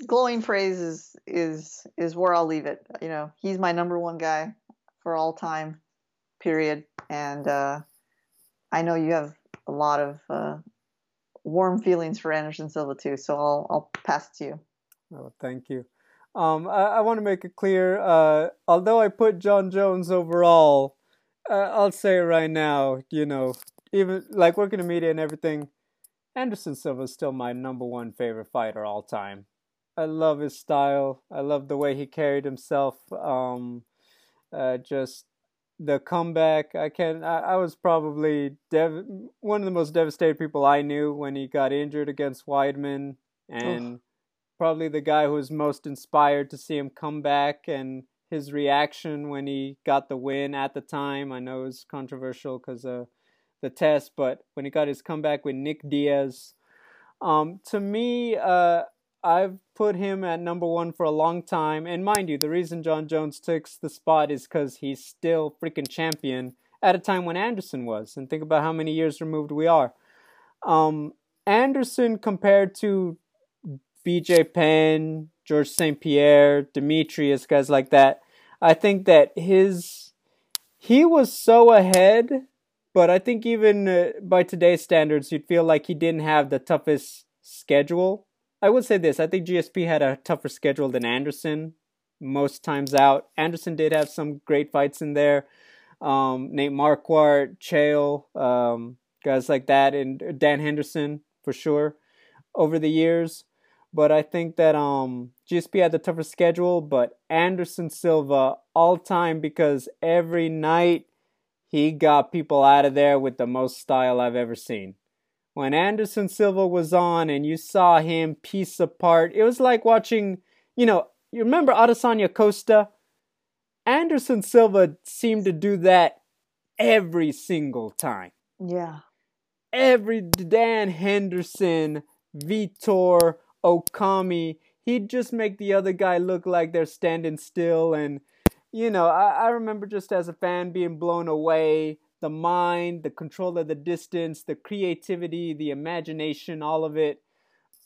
Glowing praise is is is where I'll leave it. You know, he's my number one guy for all time, period. And uh, I know you have a lot of uh, warm feelings for Anderson Silva too. So I'll I'll pass to you. Oh, thank you. Um, I, I want to make it clear. Uh, although I put Jon Jones overall, uh, I'll say right now, you know, even like working in media and everything, Anderson Silva is still my number one favorite fighter all time. I love his style. I love the way he carried himself. Um, uh, just the comeback. I can. I, I was probably dev- one of the most devastated people I knew when he got injured against Weidman, and Oof. probably the guy who was most inspired to see him come back and his reaction when he got the win at the time. I know it was controversial because of the test, but when he got his comeback with Nick Diaz, um, to me, uh, I've put him at number one for a long time. And mind you, the reason Jon Jones takes the spot is because he's still freaking champion at a time when Anderson was. And think about how many years removed we are. Um, Anderson compared to BJ Penn, George St. Pierre, Demetrius, guys like that, I think that his he was so ahead but I think even uh, by today's standards, you'd feel like he didn't have the toughest schedule. I would say this: I think GSP had a tougher schedule than Anderson most times out. Anderson did have some great fights in there. Um, Nate Marquardt, Chael, um, guys like that, and Dan Henderson for sure over the years. But I think that um, GSP had the tougher schedule, but Anderson Silva all time because every night he got people out of there with the most style I've ever seen. When Anderson Silva was on and you saw him piece apart, it was like watching, you know, you remember Adesanya Costa? Anderson Silva seemed to do that every single time. Yeah. Every Dan Henderson, Vitor, Okami, he'd just make the other guy look like they're standing still. And, you know, I, I remember just as a fan being blown away the mind, the control of the distance, the creativity, the imagination, all of it.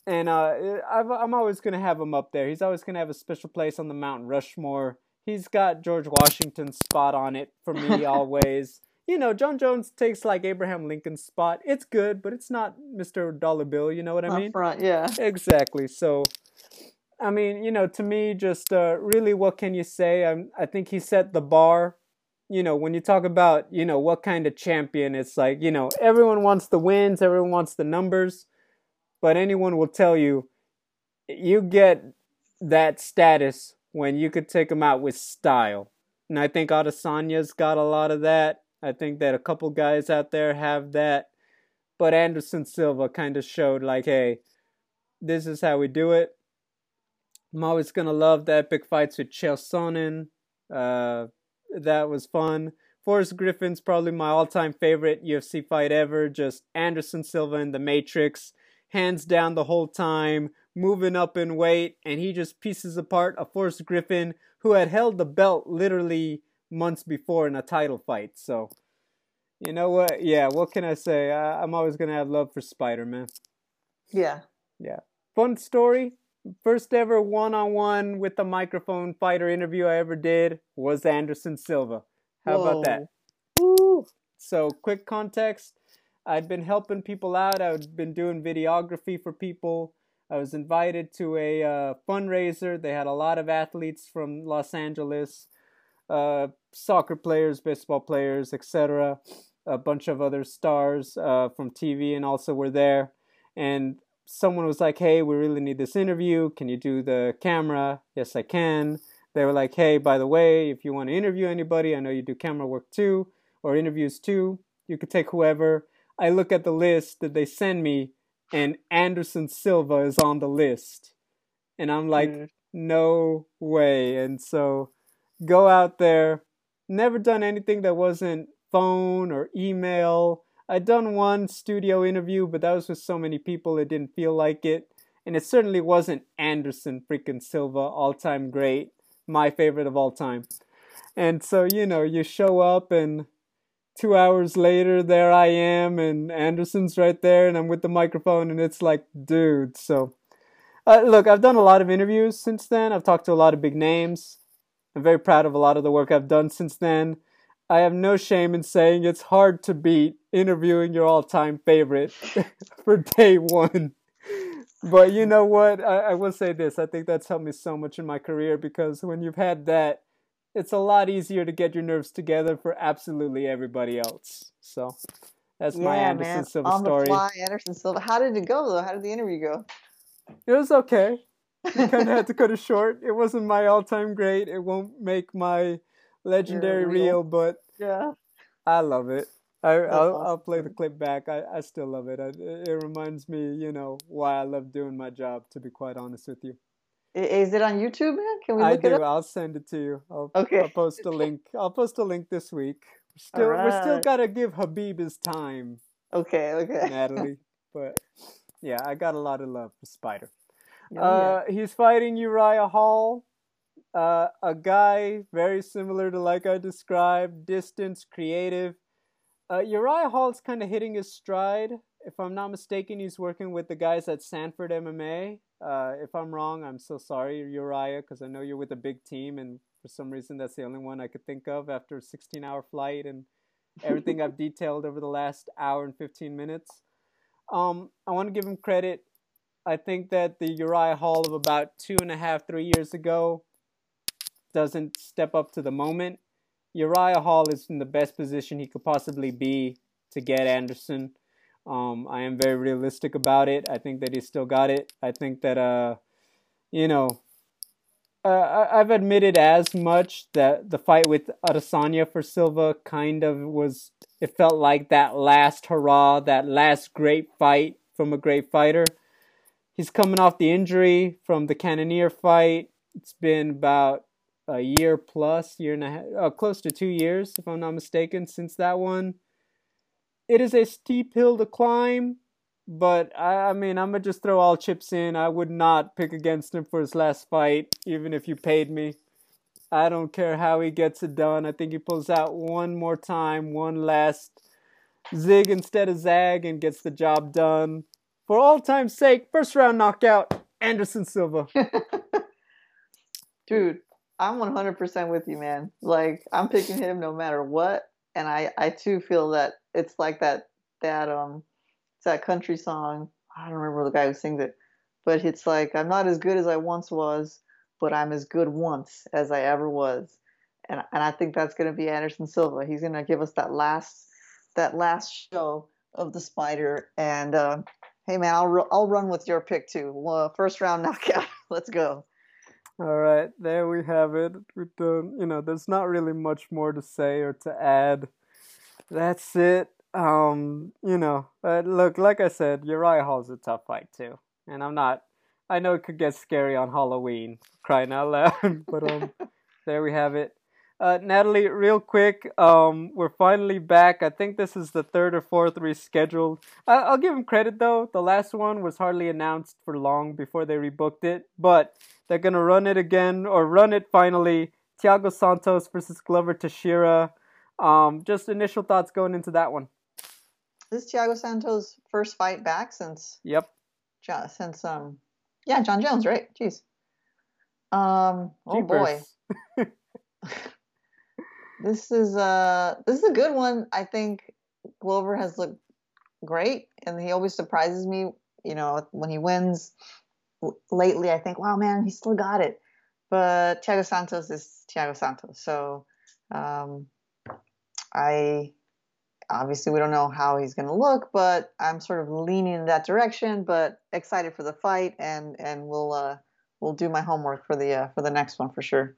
And uh, i am always going to have him up there. He's always going to have a special place on the Mount Rushmore. He's got George Washington's spot on it for me always. you know, Jon Jones takes like Abraham Lincoln's spot. It's good, but it's not Mr. Dollar Bill. You know what I mean? Up Front, yeah. Exactly. So, I mean, you know, to me, just uh, really, what can you say? I'm, I think he set the bar. You know, when you talk about, you know, what kind of champion, it's like, you know, everyone wants the wins, everyone wants the numbers but anyone will tell you you get that status when you could take them out with style. And I think Adesanya's got a lot of that. I think that a couple guys out there have that. But Anderson Silva kind of showed like, hey, this is how we do it. I'm always gonna love the epic fights with Chael Sonnen. Uh, that was fun. Forrest Griffin's probably my all-time favorite UFC fight ever. Just Anderson Silva in the Matrix hands down the whole time, moving up in weight, and he just pieces apart a Forrest Griffin who had held the belt literally months before in a title fight. So, you know what? Yeah, what can I say? I, am always gonna have love for Spider Man. Yeah. Yeah. Fun story. First ever one-on-one with a microphone fighter interview I ever did was Anderson Silva. How Whoa. about that? Woo. So, quick context. I'd been helping people out. I'd been doing videography for people. I was invited to a uh, fundraiser. They had a lot of athletes from Los Angeles, uh, soccer players, baseball players, etc. A bunch of other stars uh, from TV and also were there. And someone was like, "Hey, we really need this interview. Can you do the camera?" Yes, I can. They were like, "Hey, by the way, if you want to interview anybody, I know you do camera work too, or interviews too. You could take whoever." I look at the list that they send me, and Anderson Silva is on the list. And I'm like, mm. no way. And so go out there. Never done anything that wasn't phone or email. I'd done one studio interview, but that was with so many people it didn't feel like it. And it certainly wasn't Anderson freaking Silva, all time great, my favorite of all time. And so, you know, you show up and two hours later, there I am, and Anderson's right there, and I'm with the microphone, and it's like, dude. So, uh, look, I've done a lot of interviews since then. I've talked to a lot of big names. I'm very proud of a lot of the work I've done since then. I have no shame in saying it's hard to beat interviewing your all time favorite for day one. But you know what? I, I will say this. I think that's helped me so much in my career because when you've had that, it's a lot easier to get your nerves together for absolutely everybody else. So that's yeah, my Anderson man. Silva On story. The fly, Anderson Silva. How did it go though? How did the interview go? It was okay. We kind of had to cut it short. It wasn't my all-time great. It won't make my legendary reel, but yeah, I love it. I, will awesome. I'll play the clip back. I, I still love it. I, it reminds me, you know, why I love doing my job. To be quite honest with you. Is it on YouTube, man? Can we look I it do. I'll send it to you. I'll, okay. I'll post a link. I'll post a link this week. We're still, right. we're still gotta give Khabib his time. Okay. Okay. Natalie, but yeah, I got a lot of love for Spider. Oh, uh, yeah. He's fighting Uriah Hall, uh, a guy very similar to like I described, distance, creative. Uh, Uriah Hall's kind of hitting his stride. If I'm not mistaken, he's working with the guys at Sanford MMA. Uh, if I'm wrong, I'm so sorry, Uriah, because I know you're with a big team, and for some reason that's the only one I could think of after a 16-hour flight and everything I've detailed over the last hour and 15 minutes. Um, I want to give him credit. I think that the Uriah Hall of about two and a half, three years ago doesn't step up to the moment. Uriah Hall is in the best position he could possibly be to get Anderson. Um, I am very realistic about it. I think that he still got it. I think that, uh, you know, uh, I've admitted as much that the fight with Adesanya for Silva kind of was. It felt like that last hurrah, that last great fight from a great fighter. He's coming off the injury from the Cannonier fight. It's been about a year plus, year and a half, uh, close to two years, if I'm not mistaken, since that one. It is a steep hill to climb, but I, I mean, I'm gonna just throw all chips in. I would not pick against him for his last fight, even if you paid me. I don't care how he gets it done. I think he pulls out one more time, one last zig instead of zag, and gets the job done. For all time's sake, first round knockout, Anderson Silva. Dude, I'm 100% with you, man. Like I'm picking him no matter what, and I I too feel that it's like that that um it's that country song. I don't remember the guy who sings it, but it's like I'm not as good as I once was, but I'm as good once as I ever was, and and I think that's gonna be Anderson Silva. He's gonna give us that last that last show of the spider. And uh, hey, man, I'll I'll run with your pick too. Uh, first round knockout. Let's go. All right, there we have it. We don't, you know, there's not really much more to say or to add. That's it. Um, you know, uh, look, like I said, Uriah Hall's a tough fight too, and I'm not. I know it could get scary on Halloween, crying out loud, but um, there we have it. Uh, Natalie, real quick, um, we're finally back. I think this is the third or fourth rescheduled. I- I'll give them credit though. The last one was hardly announced for long before they rebooked it, but they're gonna run it again or run it finally. Thiago Santos versus Glover Teixeira. Um, just initial thoughts going into that one. This is Thiago Santos' first fight back since Yep. Since um yeah John Jones right jeez um oh boy this is uh this is a good one I think Glover has looked great and he always surprises me you know when he wins lately I think wow man he still got it. But Thiago Santos is Thiago Santos. So um I obviously we don't know how he's going to look but i'm sort of leaning in that direction but excited for the fight and and we'll uh we'll do my homework for the uh, for the next one for sure.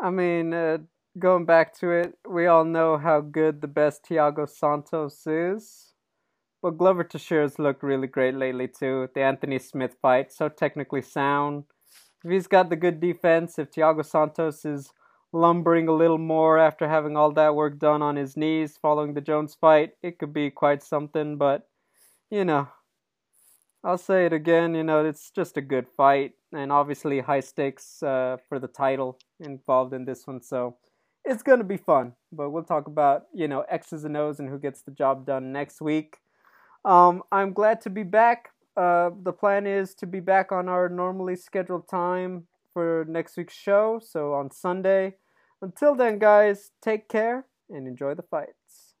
I mean, uh, going back to it, we all know how good the best Thiago Santos is. But Glover Teixeira's looked really great lately too. The Anthony Smith fight, so technically sound. If he's got the good defense, if Thiago Santos is lumbering a little more after having all that work done on his knees following the Jones fight, it could be quite something. But, you know, I'll say it again, you know, it's just a good fight. And obviously, high stakes uh, for the title involved in this one. So it's to be fun. But we'll talk about, you know, X's and O's and who gets the job done next week. Um, I'm glad to be back. Uh, the plan is to be back on our normally scheduled time for next week's show. So on Sunday. Until then, guys, take care and enjoy the fights.